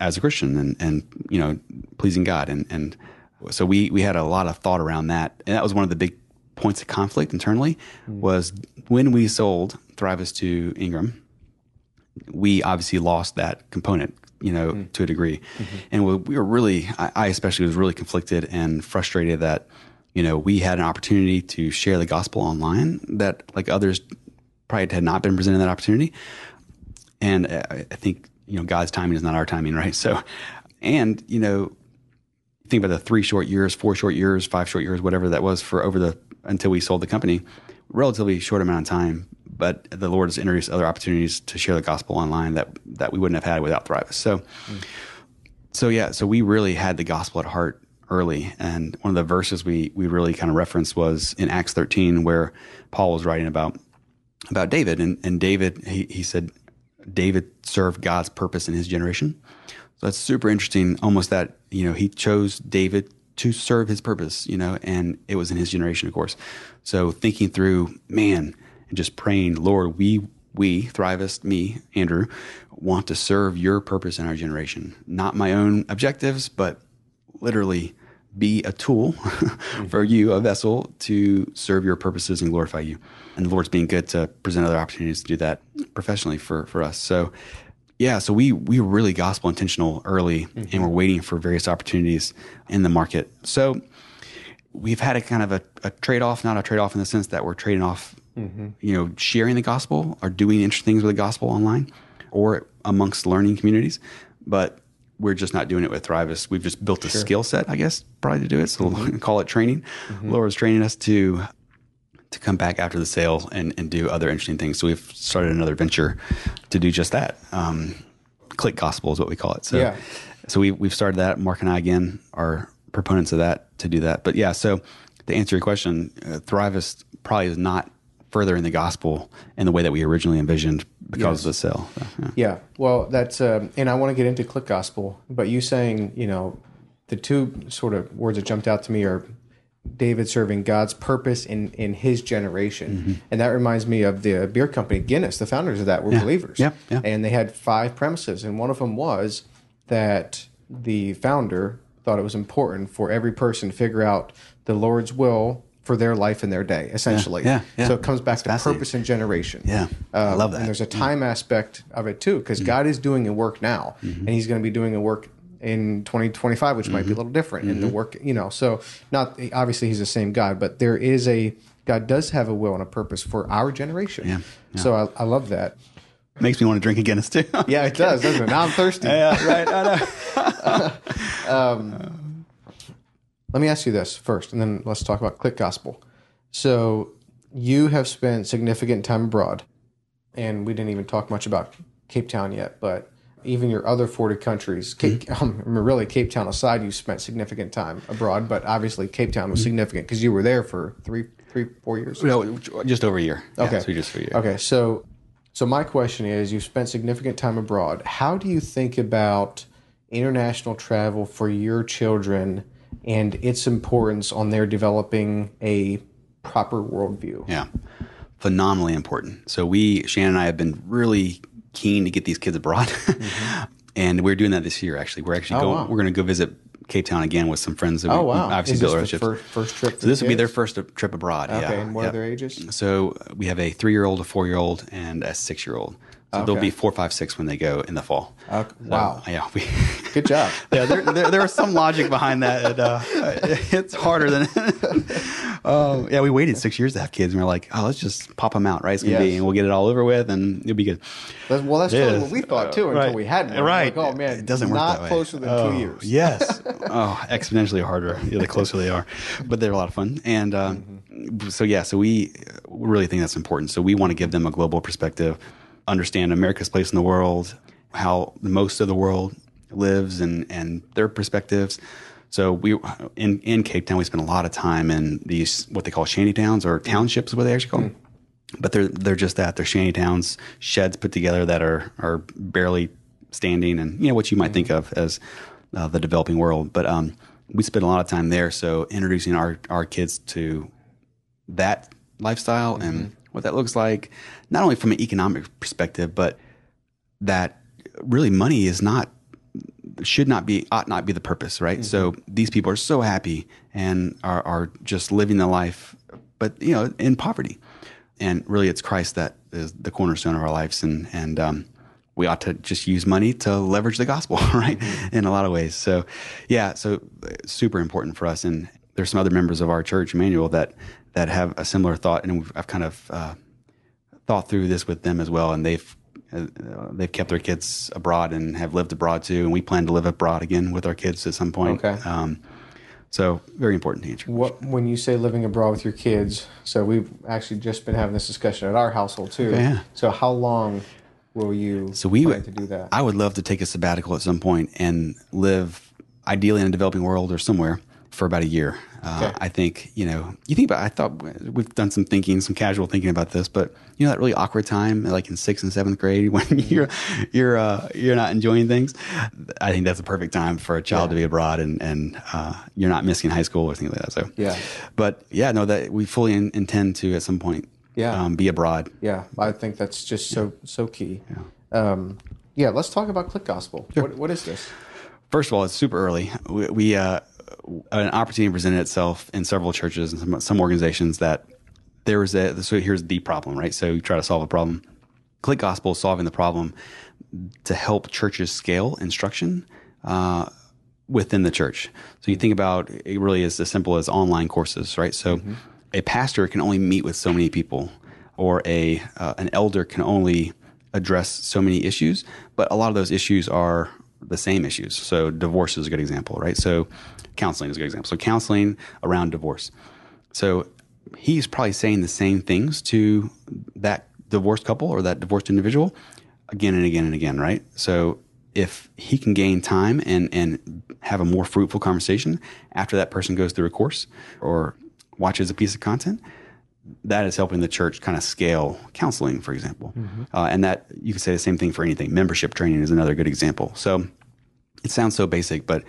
as a Christian, and and you know, pleasing God, and and so we we had a lot of thought around that, and that was one of the big points of conflict internally mm. was when we sold Thrivist to Ingram we obviously lost that component, you know, mm. to a degree. Mm-hmm. And we, we were really, I, especially was really conflicted and frustrated that, you know, we had an opportunity to share the gospel online that like others probably had not been presented that opportunity. And uh, I I think, you know, God's timing is not our timing, right? So, and, you know, think about the three short years, four short years, five short years, whatever that was for over the until we sold the company, relatively short amount of time. But the Lord has introduced other opportunities to share the gospel online that that we wouldn't have had without Thrivist. So, so yeah, so we really had the gospel at heart early, and one of the verses we we really kind of referenced was in Acts 13, where Paul was writing about about David, and and David he he said David served God's purpose in his generation. So that's super interesting. Almost that you know he chose David to serve his purpose, you know, and it was in his generation, of course. So thinking through, man, and just praying, Lord, we we Thrivist, me, Andrew, want to serve your purpose in our generation, not my own objectives, but literally be a tool for you, a vessel to serve your purposes and glorify you. And the Lord's being good to present other opportunities to do that professionally for, for us. So, yeah, so we we were really gospel intentional early, and mm-hmm. we're waiting for various opportunities in the market. So we've had a kind of a, a trade off, not a trade off in the sense that we're trading off, mm-hmm. you know, sharing the gospel or doing interesting things with the gospel online or amongst learning communities, but we're just not doing it with Thrivist. We've just built a skill set, I guess, probably to do it. So we'll call it training. Laura's training us to to come back after the sale and, and do other interesting things. So we've started another venture to do just that. Um, Click Gospel is what we call it. So, Yeah. so we, we've started that. Mark and I, again, are proponents of that to do that. But yeah, so to answer your question, uh, Thrivist probably is not further in the gospel in the way that we originally envisioned because of the sale. So, yeah. Yeah. Well, that's, um, and I want to get into Click Gospel, but you saying, you know, the two sort of words that jumped out to me are David serving God's purpose in, in his generation. Mm-hmm. And that reminds me of the beer company Guinness. The founders of that were believers. Yeah, yeah. And they had five premises. And one of them was that the founder thought it was important for every person to figure out the Lord's will for their life and their day, essentially. yeah, yeah. So it comes back to purpose and generation. Yeah, I Um, love that. And there's a mm. time aspect of it too, because mm-hmm. God is doing a work now, mm-hmm. and He's going to be doing a work in 2025, which might be a mm-hmm. little different. in the work, you know, so not obviously He's the same God, but there is a God does have a will and a purpose for our generation. Yeah, So I, I love that. Makes me want to drink Guinness too. Yeah, it does, doesn't it? Now I'm thirsty. yeah, right. I know. Uh, um, uh, Let me ask you this first, and then let's talk about Click Gospel. So you have spent significant time abroad, and we didn't even talk much about Cape Town yet, but even your other 40 countries, Cape, um, really Cape Town aside, you spent significant time abroad, but obviously Cape Town was significant because you were there for three, three, four years. No, just over a year. Yeah, Okay. so just for a year. Okay, so so my question is, you've spent significant time abroad. How do you think about international travel for your children and its importance on their developing a proper worldview? Yeah. Phenomenally important. So we, Shannon and I have been really keen to get these kids abroad. and we're doing that this year actually. We're actually going Mm-hmm. Oh, wow. we're gonna go visit Cape Town again with some friends that Oh we wow! obviously is built relationships. fir- first trip? so this will be their first trip abroad. Okay, yeah. and what yeah. are their ages? So we have a three year old, a four year old, and a six year old. So they'll be four, five, six when they go in the fall. Okay, So, wow. Yeah. We, Good job. yeah, there, there, there was some logic behind that. and, uh, it's harder than, Oh, yeah, we waited six years to have kids, and we are like, oh, let's just pop them out, right? It's gonna Yes. be, and we'll get it all over with, and it'll be good. That's, well, that's It totally what we thought too until Right. we had one. Right. Like, oh man, It doesn't work not that way. closer than Oh, two years. Yes. oh, exponentially harder. Yeah, the closer they are, but they're a lot of fun. And um, Mm-hmm. so yeah, so we really think that's important. So we want to give them a global perspective, understand America's place in the world, how most of the world lives, and and their perspectives. So we in in Cape Town we spend a lot of time in these what they call shanty towns or townships, what they actually call them. But they're they're just that. They're shanty towns, sheds put together that are are barely standing, and you know what you might think of as uh, the developing world. But um, we spend a lot of time there. So introducing our our kids to that lifestyle and what that looks like, not only from an economic perspective, but that really money is not should not be ought not be the purpose, right? So these people are so happy and are are just living the life, but you know, in poverty. And really, it's Christ that is the cornerstone of our lives, and and um, we ought to just use money to leverage the gospel, right? In a lot of ways. So, yeah, so uh, super important for us. And there's some other members of our church, Immanuel, that that have a similar thought, and I've kind of uh, thought through this with them as well, and they've uh, they've kept their kids abroad and have lived abroad too, and we plan to live abroad again with our kids at some point. Okay. Um, so very important to answer. What when you say living abroad with your kids? So we've actually just been having this discussion at our household too. Okay, yeah. So how long will you So we plan to do that? I would love to take a sabbatical at some point and live ideally in a developing world or somewhere for about a year. Uh, Okay. I think you know. You think about. I thought we've done some thinking, some casual thinking about this, but you know that really awkward time, like in sixth and seventh grade, when you're you're uh, you're not enjoying things. I think that's a perfect time for a child to be abroad, and and uh, you're not missing high school or things like that. So Yeah. but yeah, no, that we fully in, intend to at some point. Yeah. um, be abroad. yeah, I think that's just so so key. Yeah. Um, yeah. Let's talk about Click Gospel. What, what is this? First of all, it's super early. We, we uh, an opportunity presented itself in several churches and some, some organizations that there was a so here's the problem, right? So you try to solve a problem. Click Gospel is solving the problem to help churches scale instruction uh, within the church. So you think about it really is as simple as online courses, right? So a pastor can only meet with so many people, or a uh, an elder can only address so many issues. But a lot of those issues are the same issues. So divorce is a good example, right? So counseling is a good example. So counseling around divorce. So he's probably saying the same things to that divorced couple or that divorced individual again and again and again, right? So if he can gain time and and have a more fruitful conversation after that person goes through a course or watches a piece of content, that is helping the church kind of scale counseling, for example. Uh, and that you can say the same thing for anything. Membership training is another good example. So it sounds so basic, but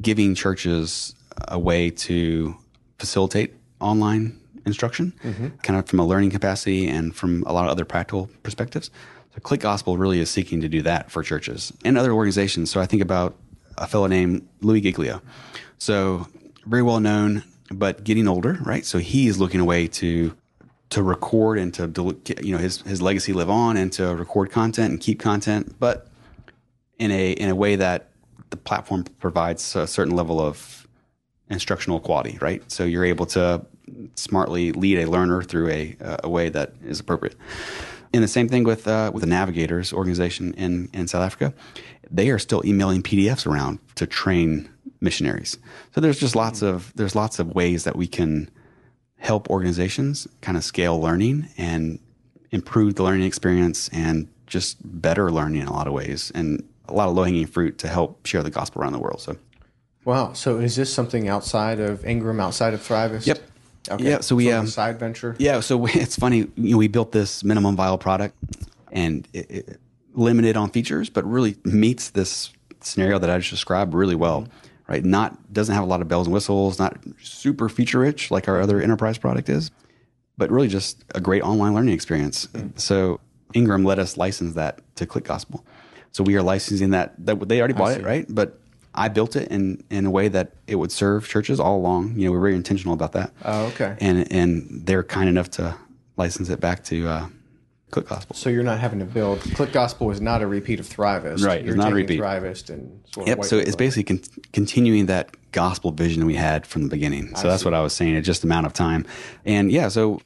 giving churches a way to facilitate online instruction, mm-hmm. kind of from a learning capacity and from a lot of other practical perspectives. So Click Gospel really is seeking to do that for churches and other organizations. So I think about a fellow named Louie Giglio. So very well known, but getting older, right? So he is looking a way to to record and to you know his his legacy live on and to record content and keep content, but in a in a way that the platform provides a certain level of instructional quality, right? So you're able to smartly lead a learner through a a way that is appropriate. And the same thing with uh, with the Navigators organization in in South Africa, they are still emailing PDFs around to train missionaries. So there's just lots of there's lots of ways that we can help organizations kind of scale learning and improve the learning experience and just better learning in a lot of ways and a lot of low hanging fruit to help share the gospel around the world. So Wow. So is this something outside of Ingram, outside of Thrivist? Yep. Okay. Yeah, so we, of um, a side venture. Yeah, so we, it's funny. You know, we built this minimum viable product, and it, it, limited on features, but really meets this scenario that I just described really well. Right? Not doesn't have a lot of bells and whistles. Not super feature rich like our other enterprise product is, but really just a great online learning experience. So Ingram let us license that to Click Gospel. So we are licensing that. That they already bought it, right? But I built it in in a way that it would serve churches all along. You know, we're very intentional about that Oh, okay. and and they're kind enough to license it back to uh, Click Gospel. So you're not having to build. Click Gospel is not a repeat of Thrivist. Right, it's You're not a repeat. Thrivist and sort of Yep. So it's basically con- continuing that gospel vision we had from the beginning. So that's what I was saying. It's just amount of time, and yeah. So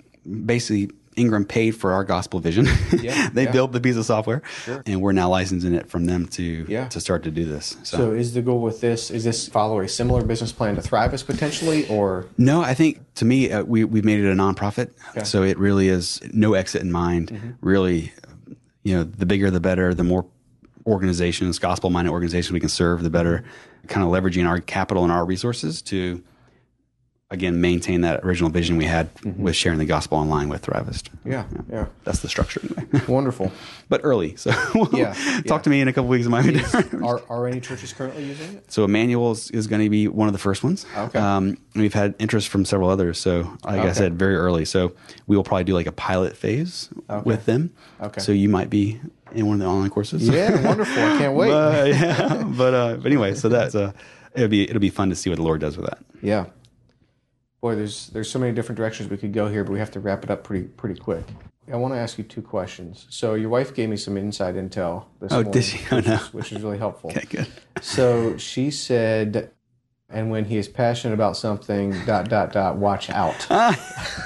basically, Ingram paid for our gospel vision. Yeah, they yeah. built the piece of software, and we're now licensing it from them to Yeah. to start to do this. So, So is the goal with this is this follow a similar business plan to Thrivist potentially or no, I think to me uh, we we made it a nonprofit, so it really is no exit in mind. Mm-hmm. Really, you know, the bigger the better. The more organizations, gospel minded organizations we can serve, the better. Kind of leveraging our capital and our resources to again maintain that original vision we had Mm-hmm. with sharing the gospel online with Thrivist. yeah, yeah. That's the structure anyway. Wonderful. but early, so we'll Yeah, talk yeah. to me in a couple weeks. Of my Are are any churches currently using it? So Immanuel is, going to be one of the first ones. Okay. Um, we've had interest from several others. So like I said, very early. So we will probably do like a pilot phase Okay. with them. Okay. So you might be in one of the online courses. Yeah, wonderful. I can't wait. but, yeah, but uh, but anyway, so that's uh, it'll be it'll be fun to see what the Lord does with that. Yeah. Boy, there's there's so many different directions we could go here, but we have to wrap it up pretty pretty quick. I want to ask you two questions. So your wife gave me some inside intel this Oh, morning, did she? Oh, which, no. is, which is really helpful. Okay, good. So she said, and when he is passionate about something, dot dot dot, watch out.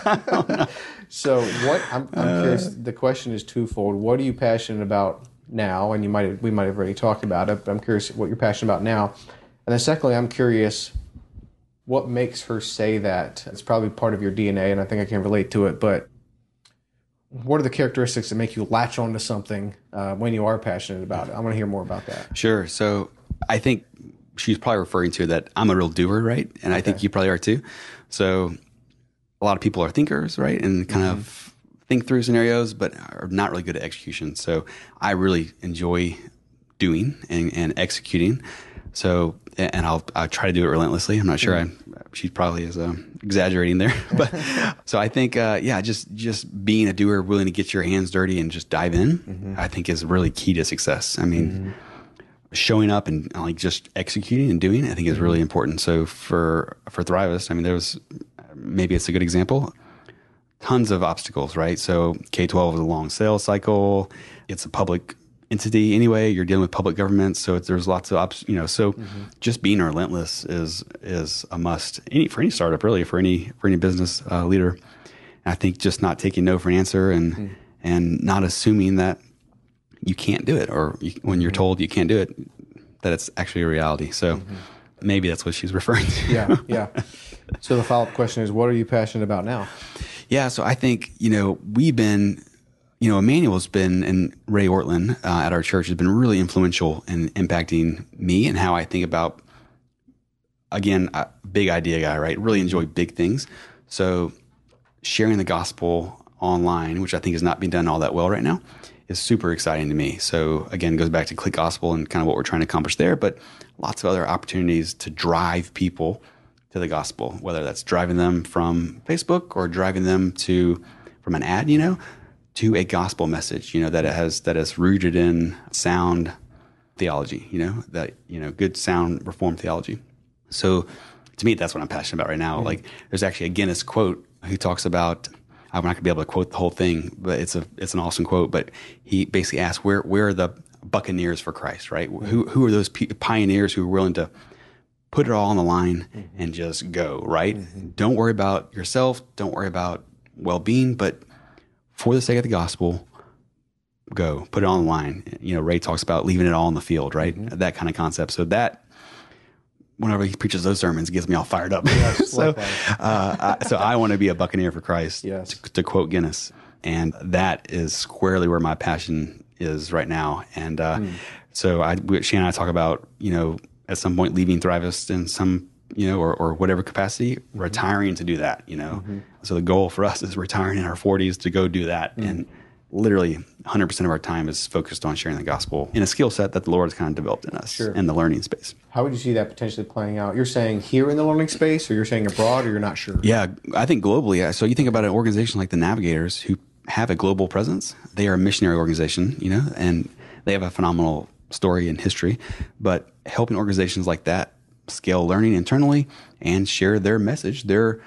Oh, so what I'm, I'm uh, curious. The question is twofold. What are you passionate about now? And you might have, we might have already talked about it, but I'm curious what you're passionate about now. And then secondly, I'm curious what makes her say that. It's probably part of your DNA, and I think I can relate to it. But what are the characteristics that make you latch onto something uh, when you are passionate about it? I want to hear more about that. Sure. So I think she's probably referring to that I'm a real doer, right? And I think you probably are too. So a lot of people are thinkers, right? And kind of think through scenarios, but are not really good at execution. So I really enjoy doing and, and executing. So, and I'll, I'll try to do it relentlessly. I'm not sure I, she probably is um, exaggerating there, but so I think, uh, yeah, just, just being a doer, willing to get your hands dirty and just dive in, I think is really key to success. I mean, showing up and uh, like just executing and doing, I think is really important. So for for Thrivist, I mean, there was maybe it's a good example. Tons of obstacles, right? So K twelve is a long sales cycle. It's a public entity anyway. You're dealing with public government, so it's, there's lots of obs- you know. So mm-hmm. just being relentless is is a must. Any for any startup, really, for any for any business uh, leader. I think just not taking no for an answer and mm. and not assuming that you can't do it, or you, when you're mm-hmm. told you can't do it, that it's actually a reality. So mm-hmm. maybe that's what she's referring to. Yeah, yeah. So the follow up question is, what are you passionate about now? Yeah, so I think you know we've been, you know, Immanuel's been and Ray Ortlund uh, at our church has been really influential in impacting me and how I think about. Again, a big idea guy, right? Really enjoy big things. So sharing the gospel online, which I think is not being done all that well right now, is super exciting to me. So again, goes back to Click Gospel and kind of what we're trying to accomplish there, but lots of other opportunities to drive people to the gospel, whether that's driving them from Facebook or driving them to from an ad, you know, to a gospel message, you know, that it has that is rooted in sound theology, you know, that you know, good sound reformed theology. So to me, that's what I'm passionate about right now. Mm-hmm. Like there's actually a Guinness quote who talks about I'm not gonna be able to quote the whole thing, but it's a it's an awesome quote. But he basically asks where where are the buccaneers for Christ, right? Mm-hmm. Who who are those pioneers who are willing to put it all on the line mm-hmm. and just go, right? Don't worry about yourself, don't worry about well-being, but for the sake of the gospel, go, put it on the line. You know, Ray talks about leaving it all on the field, right? That kind of concept. So that whenever he preaches those sermons, it gets me all fired up. so, uh, I, so I want to be a buccaneer for Christ, Yes. to, to quote Guinness, and that is squarely where my passion is right now. And uh, so I, Shannon and I talk about, you know, at some point leaving Thrivist in some, you know, or, or whatever capacity, mm-hmm. retiring to do that. You know, mm-hmm. so the goal for us is retiring in our 40s to go do that, mm. and literally 100% of our time is focused on sharing the gospel in a skill set that the Lord has kind of developed in us Sure. in the learning space. How would you see that potentially playing out? You're saying here in the learning space, or you're saying abroad, or you're not sure? Yeah, I think globally. Uh, so you think about an organization like the Navigators, who have a global presence. They are a missionary organization, you know, and they have a phenomenal story and history. But helping organizations like that scale learning internally and share their message, their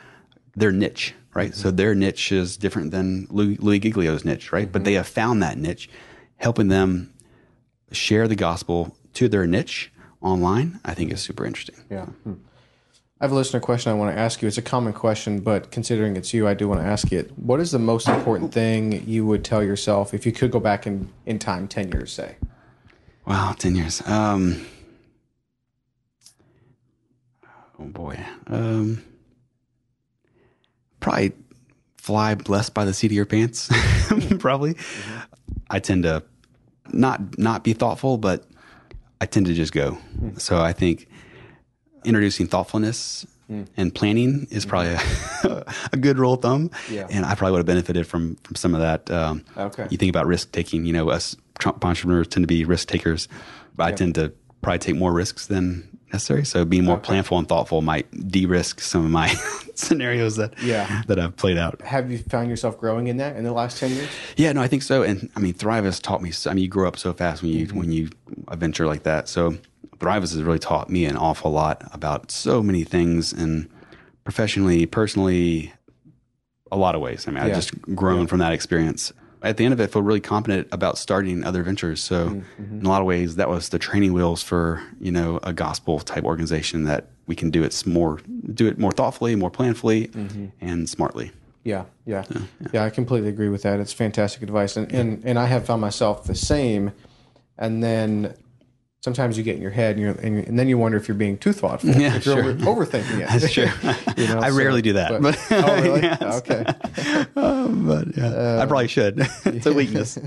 their niche, right? So their niche is different than Louie, Louie Giglio's niche, right? But they have found that niche, helping them share the gospel to their niche online. I think is super interesting. Yeah. Hmm. I have a listener question I want to ask you. It's a common question, but considering it's you, I do want to ask it. What is the most important thing you would tell yourself if you could go back in, in time 10 years, say? Wow, 10 years. Um, oh boy. Um, probably fly blessed by the seat of your pants. probably. Mm-hmm. I tend to not not be thoughtful, but I tend to just go. Mm-hmm. So I think introducing thoughtfulness mm. and planning is probably a, a, good rule of thumb. Yeah. And I probably would have benefited from from some of that. Um, okay. You think about risk taking. You know, us Trump entrepreneurs tend to be risk takers, but I tend to probably take more risks than necessary. So being more okay. planful and thoughtful might de-risk some of my scenarios that yeah. that I've played out. Have you found yourself growing in that in the last ten years? Yeah, no, I think so. And I mean, Thrive has taught me. I mean, you grow up so fast when you mm-hmm. when you a venture like that. So Thrivist has really taught me an awful lot about so many things and professionally, personally, a lot of ways. I mean, yeah. I've just grown yeah. from that experience. At the end of it, I feel really confident about starting other ventures. So, mm-hmm. in a lot of ways, that was the training wheels for you know a gospel type organization that we can do it more, do it more thoughtfully, more planfully, mm-hmm. and smartly. Yeah, yeah, yeah, yeah, I completely agree with that. It's fantastic advice, and and and I have found myself the same. And then sometimes you get in your head and, you're, and, and, then you wonder if you're being too thoughtful, yeah, if you're sure. over, overthinking it. That's true. you know, I so, rarely do that. But, but oh, really? yes. Okay. um, but yeah, uh, I probably should. it's a weakness.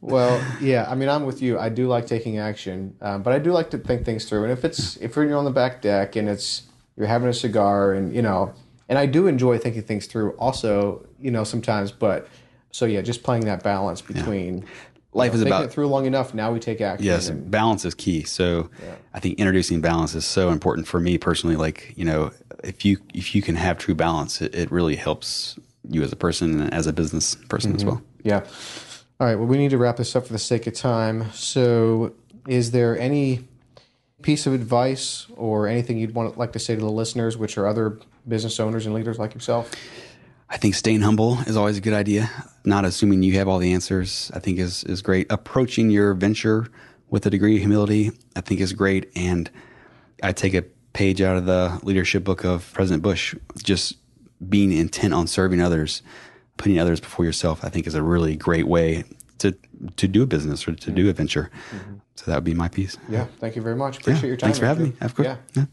well, yeah. I mean, I'm with you. I do like taking action, um, but I do like to think things through. And if it's if you're on the back deck and it's you're having a cigar and you know, and I do enjoy thinking things through. Also, you know, sometimes, but so yeah, just playing that balance between. Yeah life is about it through long enough. Now we take action. Yes, and, balance is key. So yeah. I think introducing balance is so important for me personally. Like you know, if you if you can have true balance, it, it really helps you as a person and as a business person mm-hmm. as well. Yeah. All right. Well, we need to wrap this up for the sake of time. So, is there any piece of advice or anything you'd want like to say to the listeners, which are other business owners and leaders like yourself? I think staying humble is always a good idea. Not assuming you have all the answers, I think is is great. Approaching your venture with a degree of humility, I think is great. And I take a page out of the leadership book of President Bush. Just being intent on serving others, putting others before yourself, I think is a really great way to to do a business or to do a venture. Mm-hmm. So that would be my piece. Yeah. Thank you very much. Appreciate yeah, your time. Thanks for having me. Of course. Yeah. yeah.